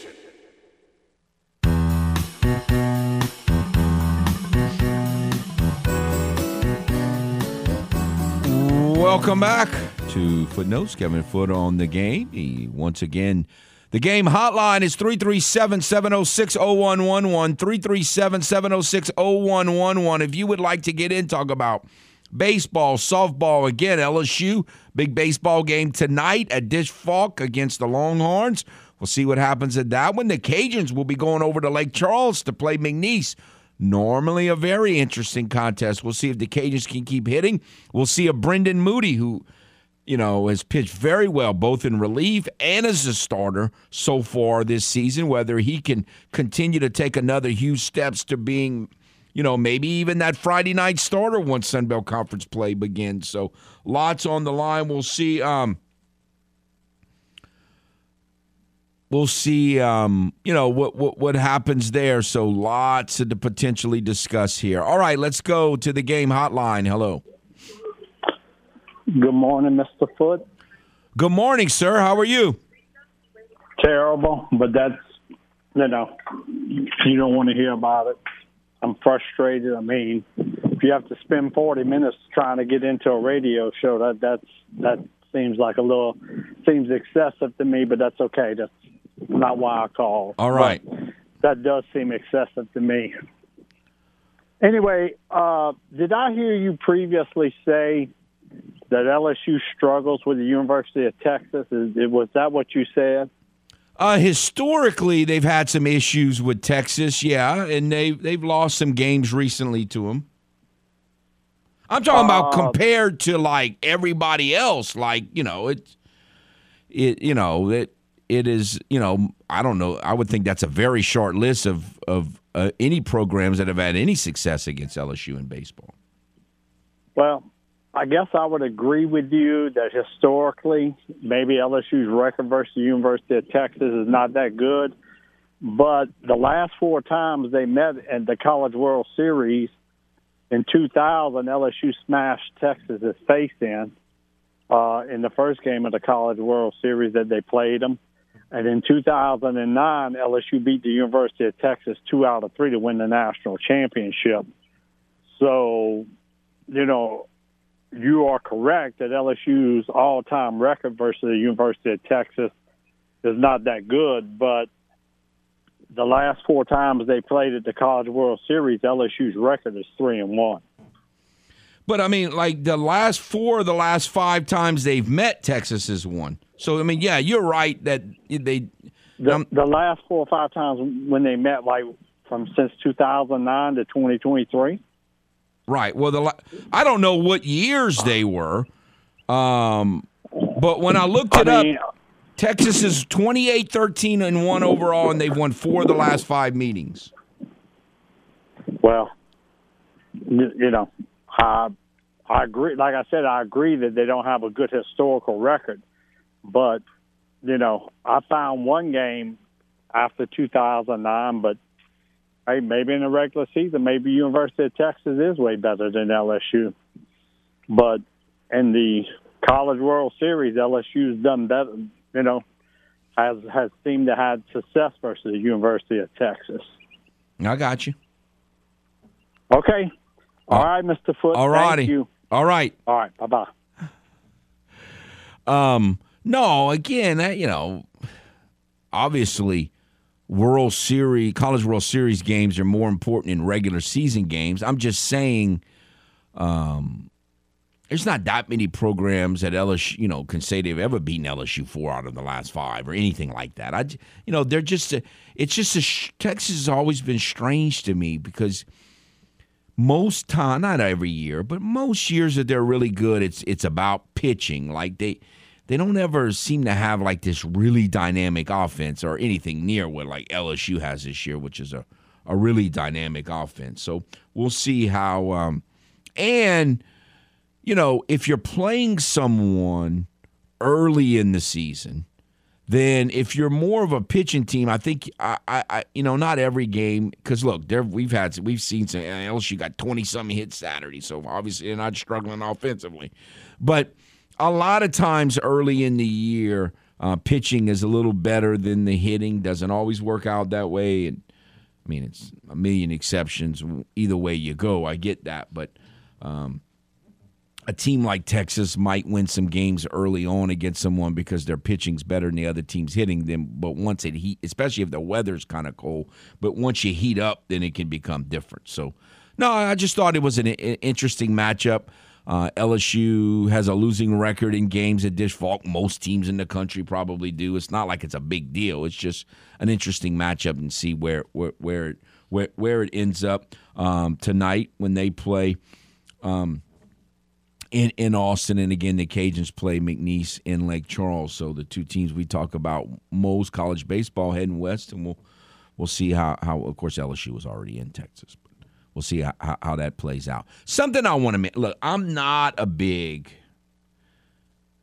Welcome back to Footnotes. Kevin Foote on the game. He once again the game hotline is 337 706 0111. 337 706 0111. If you would like to get in, talk about baseball, softball. Again, LSU, big baseball game tonight at Disch Falk against the Longhorns. We'll see what happens at that one. The Cajuns will be going over to Lake Charles to play McNeese. Normally a very interesting contest. We'll see if the Cajuns can keep hitting. We'll see a Brendan Moody who you know, has pitched very well both in relief and as a starter so far this season. Whether he can continue to take another huge steps to being, you know, maybe even that Friday night starter once Sun Belt Conference play begins. So lots on the line. We'll see. Um, we'll see. Um, you know what what what happens there. So lots to potentially discuss here. All right, let's go to the game hotline. Hello. Good morning, Mr. Foote. Good morning, sir. How are you? Terrible, but that's you know, you don't want to hear about it. I'm frustrated. I mean, if you have to spend 40 minutes trying to get into a radio show, that that's that seems like a little seems excessive to me. But that's okay. That's not why I called. All right. That does seem excessive to me. Anyway, uh, did I hear you previously say that LSU struggles with the University of Texas? Is, was that what you said? Uh, historically, they've had some issues with Texas, yeah, and they they've lost some games recently to them. I'm talking about Uh, compared to like everybody else, like you know it, it you know it it is you know I don't know I would think that's a very short list of of uh, any programs that have had any success against LSU in baseball. Well, I guess I would agree with you that historically, maybe LSU's record versus the University of Texas is not that good. But the last four times they met in the College World Series, in 2000, LSU smashed Texas's face in uh, in the first game of the College World Series that they played them. And in 2009, LSU beat the University of Texas two out of three to win the national championship. So, you know, you are correct that LSU's all-time record versus the University of Texas is not that good, but the last four times they played at the College World Series, LSU's record is three and one. But I mean, like the last four the last five times they've met, Texas has won. So I mean, yeah, you're right that they. The, Um, the last four or five times when they met, like from since 2009 to 2023. Right. Well, the I don't know what years they were, um, but when I looked it I mean, up, Texas is 28, 13, and one overall, and they've won four of the last five meetings. Well, you, you know, I I agree. Like I said, I agree that they don't have a good historical record, but you know, I found one game after 2009, but hey, maybe in the regular season, maybe University of Texas is way better than LSU, but in the College World Series, LSU's done better. You know, has has seemed to have success versus the University of Texas. I got you. Okay. All right, Mr. Foote. All righty. Thank you. All right. All right. Bye bye. Um, no, again, that, you know, obviously, World Series, College World Series games are more important than regular season games. I'm just saying, um, there's not that many programs that LSU, you know, can say they've ever beaten LSU four out of the last five or anything like that. I, you know, they're just, a, it's just a, Texas has always been strange to me because most time, not every year, but most years that they're really good, it's it's about pitching. Like they they don't ever seem to have like this really dynamic offense or anything near what like LSU has this year, which is a a really dynamic offense. So we'll see how. Um, and you know, if you're playing someone early in the season, then if you're more of a pitching team, I think I, I, I you know, not every game because look, there we've had we've seen some LSU got twenty something hits Saturday, so obviously they're not struggling offensively, but a lot of times early in the year, uh, pitching is a little better than the hitting. Doesn't always work out that way, and I mean it's a million exceptions either way you go. I get that, but. Um, a team like Texas might win some games early on against someone because their pitching's better than the other team's hitting them. But once it heat, especially if the weather's kind of cold, but once you heat up, then it can become different. So, no, I just thought it was an interesting matchup. Uh, LSU has a losing record in games at Disch Falk. Most teams in the country probably do. It's not like it's a big deal. It's just an interesting matchup and see where where where it, where, where it ends up um, tonight when they play. Um, in, in Austin, and again, the Cajuns play McNeese in Lake Charles. So the two teams we talk about most college baseball heading west, and we'll we'll see how, how of course LSU was already in Texas, we'll see how, how, that plays out. Something I want to make look, I'm not a big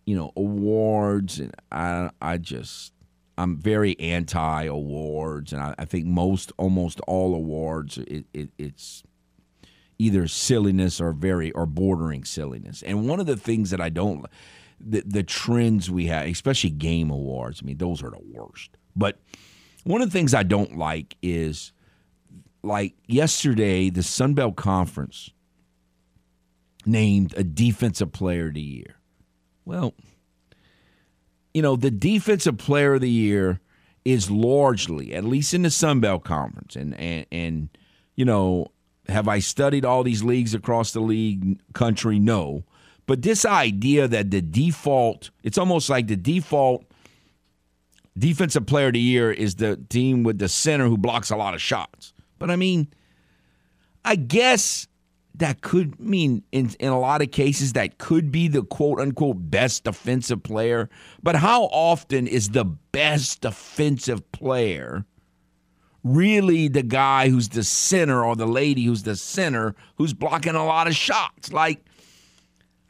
you know awards, and I I just I'm very anti awards, and I, I think most almost all awards it, it it's either silliness or very or bordering silliness. And one of the things that I don't the the trends we have, especially game awards, I mean those are the worst. But one of the things I don't like is like yesterday, the Sun Belt Conference named a defensive player of the year. Well, you know, the defensive player of the year is largely, at least in the Sun Belt Conference, and and and you know, have I studied all these leagues across the league country? No. But this idea that the default, it's almost like the default defensive player of the year is the team with the center who blocks a lot of shots. But I mean, I guess that could mean in, in a lot of cases that could be the quote unquote best defensive player. But how often is the best defensive player really the guy who's the center or the lady who's the center who's blocking a lot of shots? Like,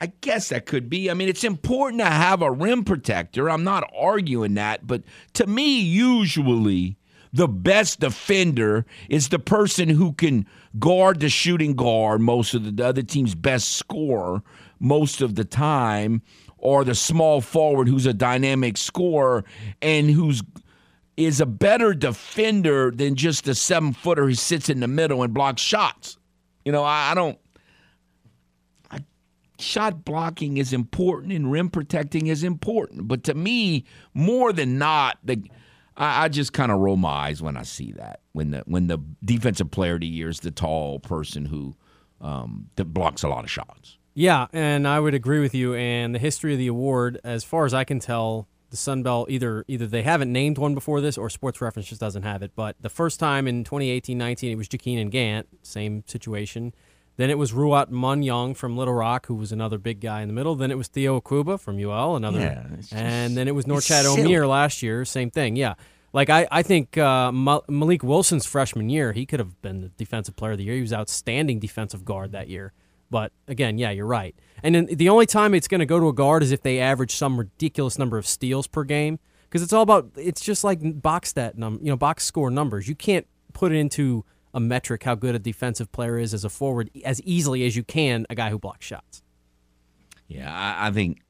I guess that could be. I mean, it's important to have a rim protector. I'm not arguing that. But to me, usually, the best defender is the person who can guard the shooting guard most of the, the other team's best scorer most of the time, or the small forward who's a dynamic scorer and who's is a better defender than just a seven footer who sits in the middle and blocks shots. You know, I, I don't. Shot blocking is important and rim protecting is important, but to me, more than not, the I, I just kind of roll my eyes when I see that when the when the defensive player of the year is the tall person who um, that blocks a lot of shots. Yeah, and I would agree with you. And the history of the award, as far as I can tell, the Sun Belt either either they haven't named one before this or Sports Reference just doesn't have it. But the first time in 2018-19, it was Jakeenan Gant, same situation. Then it was Ruot Monyyong from Little Rock, who was another big guy in the middle. Then it was Theo Akwuba from UL, another. Yeah, just- and then it was Norchad. Omier last year, same thing. Yeah. Like I, I think uh, Ma- Malik Wilson's freshman year, he could have been the defensive player of the year. He was outstanding defensive guard that year. But again, yeah, you're right. And then the only time it's going to go to a guard is if they average some ridiculous number of steals per game, because it's all about. It's just like box stat num, you know, box score numbers. You can't put it into a metric how good a defensive player is as a forward as easily as you can a guy who blocks shots. Yeah, I, I think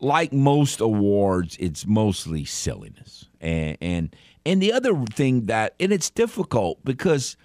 like most awards, it's mostly silliness, and and and the other thing that and it's difficult because.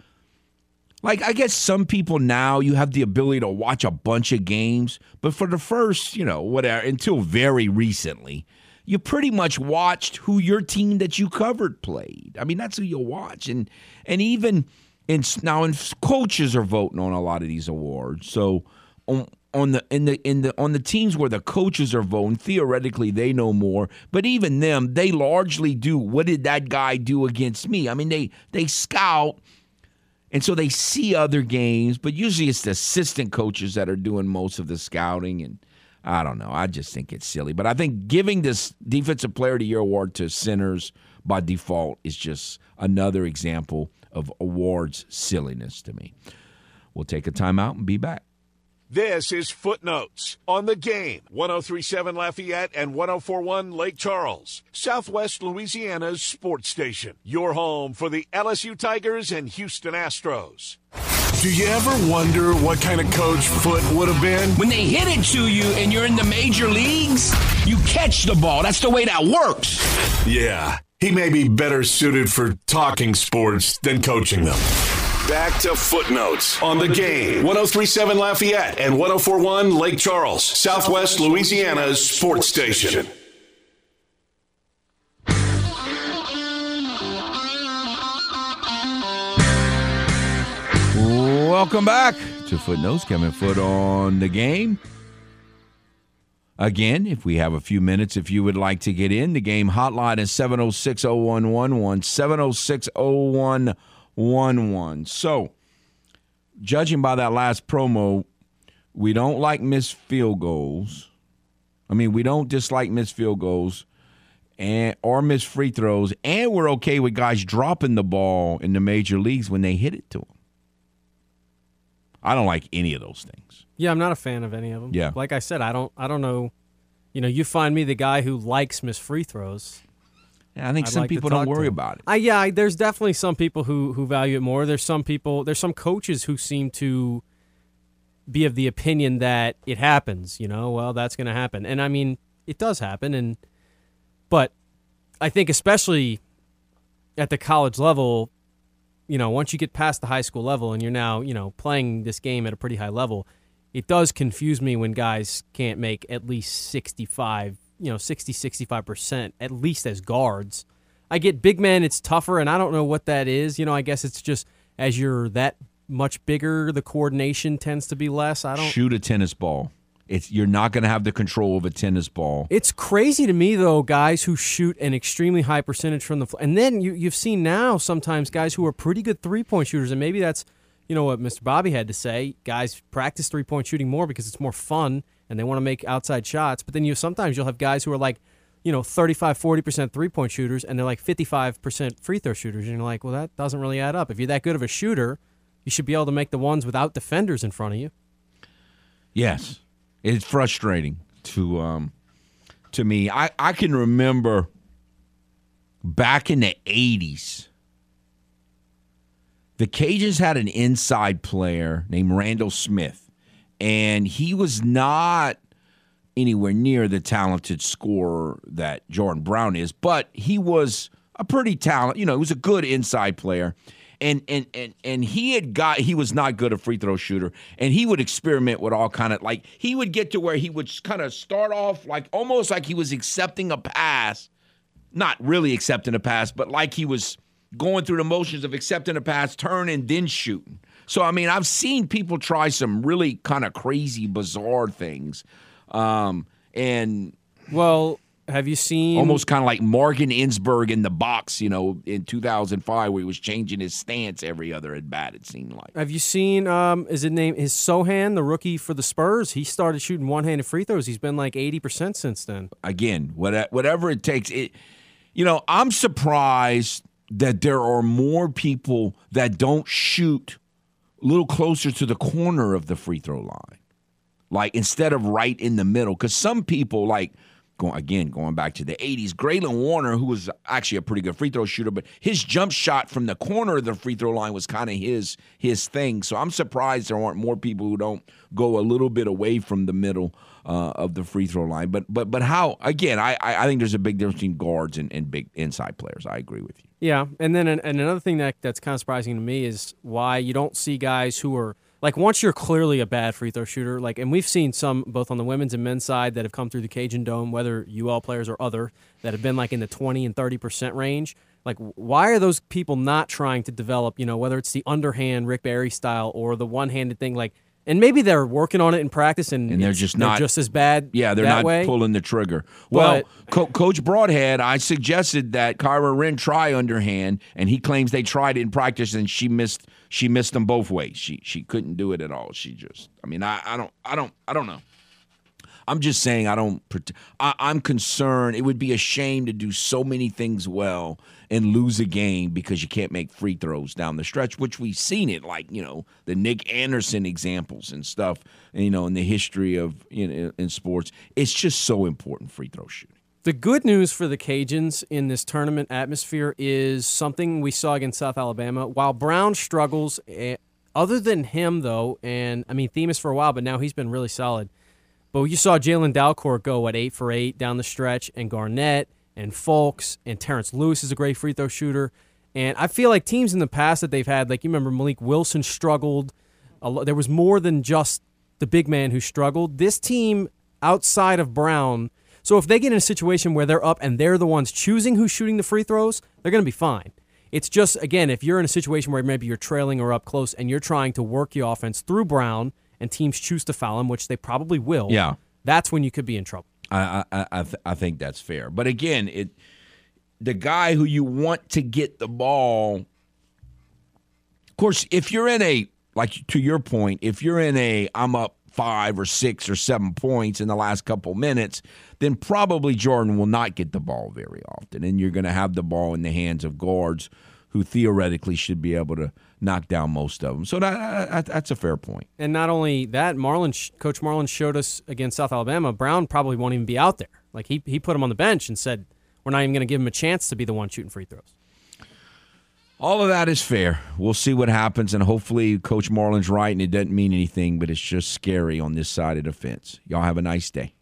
Like I guess some people now you have the ability to watch a bunch of games, but for the first, you know, whatever until very recently, you pretty much watched who your team that you covered played. I mean, that's who you watch, and and even in now, and coaches are voting on a lot of these awards. So on on the in the in the on the teams where the coaches are voting, theoretically they know more. But even them, they largely do. What did that guy do against me? I mean, they they scout. And so they see other games, but usually it's the assistant coaches that are doing most of the scouting. And I don't know. I just think it's silly. But I think giving this Defensive Player of the Year award to centers by default is just another example of awards silliness to me. We'll take a timeout and be back. This is Footnotes on the game. 1037 Lafayette and 1041 Lake Charles, Southwest Louisiana's sports station. Your home for the LSU Tigers and Houston Astros. Do you ever wonder what kind of coach Foote would have been? When they hit it to you and you're in the major leagues, you catch the ball. That's the way that works. Yeah, he may be better suited for talking sports than coaching them. Back to footnotes on the game. 1037 Lafayette and 1041 Lake Charles, Southwest Louisiana's sports station. Welcome back to Footnotes. Kevin Foote on the game. Again, if we have a few minutes, if you would like to get in, the game hotline is 706 0111. 706 0111. So, judging by that last promo, we don't like missed field goals. I mean, we don't dislike missed field goals and or missed free throws, and we're okay with guys dropping the ball in the major leagues when they hit it to them. I don't like any of those things. Yeah, I'm not a fan of any of them. Yeah. like I said, I don't, I don't know. You know, you find me the guy who likes miss free throws. Yeah, I think I'd some like people don't worry about it. I yeah, I, there's definitely some people who who value it more. There's some people, there's some coaches who seem to be of the opinion that it happens. You know, well, that's going to happen, and I mean, it does happen, and but I think especially at the college level, you know, once you get past the high school level and you're now, you know, playing this game at a pretty high level, it does confuse me when guys can't make at least 65, you know, 60, 65% at least as guards. I get big men, it's tougher, and I don't know what that is. You know, I guess it's just as you're that much bigger, the coordination tends to be less. I don't shoot a tennis ball. It's you're not going to have the control of a tennis ball. It's crazy to me though, guys who shoot an extremely high percentage from the floor, and then you you've seen now sometimes guys who are pretty good three point shooters, and maybe that's you know what Mr. Bobby had to say. Guys practice three point shooting more because it's more fun and they want to make outside shots. But then you sometimes you'll have guys who are like, you know, 35, 40% three point shooters and they're like 55% free throw shooters. And you're like, well, that doesn't really add up. If you're that good of a shooter, you should be able to make the ones without defenders in front of you. Yes. It's frustrating to um to me. I, I can remember back in the eighties the Cajuns had an inside player named Randall Smith, and he was not anywhere near the talented scorer that Jordan Brown is, but he was a pretty talent. You know, he was a good inside player. And and and and he had got he was not good a free throw shooter, and he would experiment with all kind of like he would get to where he would kind of start off like almost like he was accepting a pass, not really accepting a pass, but like he was going through the motions of accepting a pass, turning, then shooting. So, I mean, I've seen people try some really kind of crazy, bizarre things. Um, and Well, have you seen almost kind of like Morgan Ensberg in the box, you know, in 2005, where he was changing his stance every other at bat, it seemed like. Have you seen? Um, is it named his Sochan, the rookie for the Spurs? He started shooting one-handed free throws. He's been like eighty percent since then. Again, what- whatever it takes. It, you know, I'm surprised that there are more people that don't shoot a little closer to the corner of the free throw line, like instead of right in the middle. Because some people, like, going again, going back to the 80s, Graylin Warner, who was actually a pretty good free throw shooter, but his jump shot from the corner of the free throw line was kind of his his thing. So I'm surprised there aren't more people who don't go a little bit away from the middle uh, of the free throw line. But but but how again? I I think there's a big difference between guards and, and big inside players. I agree with you. Yeah, and then and another thing that that's kind of surprising to me is why you don't see guys who are like once you're clearly a bad free throw shooter, like and we've seen some both on the women's and men's side that have come through the Cajun Dome, whether UL players or other that have been like in the 20 and 30 percent range. Like, why are those people not trying to develop? You know, whether it's the underhand Rick Barry style or the one-handed thing, like. And maybe they're working on it in practice, and, And they're just they're not- just as bad. Yeah, they're not way. pulling the trigger. Well, But- Co- Coach Brodhead, I suggested that Kyra Wren try underhand, and he claims they tried it in practice, and she missed. She missed them both ways. She she couldn't do it at all. She just. I mean, I, I don't. I don't. I don't know. I'm just saying I don't. I, I'm concerned. It would be a shame to do so many things well and lose a game because you can't make free throws down the stretch, which we've seen it like you know the Nick Anderson examples and stuff. You know, in the history of in, in sports, it's just so important free throw shooting. The good news for the Cajuns in this tournament atmosphere is something we saw against South Alabama. While Brown struggles, eh, other than him though, and I mean Themus for a while, but now he's been really solid. But you saw Jalen Dalcourt go at eight for eight down the stretch, and Garnett and Fulks and Terrence Lewis is a great free throw shooter. And I feel like teams in the past that they've had, like you remember Malik Wilson struggled. There was more than just the big man who struggled. This team outside of Brown. So if they get in a situation where they're up and they're the ones choosing who's shooting the free throws, they're going to be fine. It's just again, if you're in a situation where maybe you're trailing or up close and you're trying to work your offense through Brown and teams choose to foul him, which they probably will. Yeah. That's when you could be in trouble. I I I, th- I think that's fair. But again, it the guy who you want to get the ball. Of course, if you're in a like to your point, if you're in a I'm up five or six or seven points in the last couple minutes, then probably Jordan will not get the ball very often, and you're going to have the ball in the hands of guards who theoretically should be able to knock down most of them. So that, that that's a fair point. And not only that, Marlin, Coach Marlin showed us against South Alabama. Brown probably won't even be out there. Like he he put him on the bench and said, "We're not even going to give him a chance to be the one shooting free throws." All of that is fair. We'll see what happens, and hopefully, Coach Marlin's right, and it doesn't mean anything, but it's just scary on this side of the fence. Y'all have a nice day.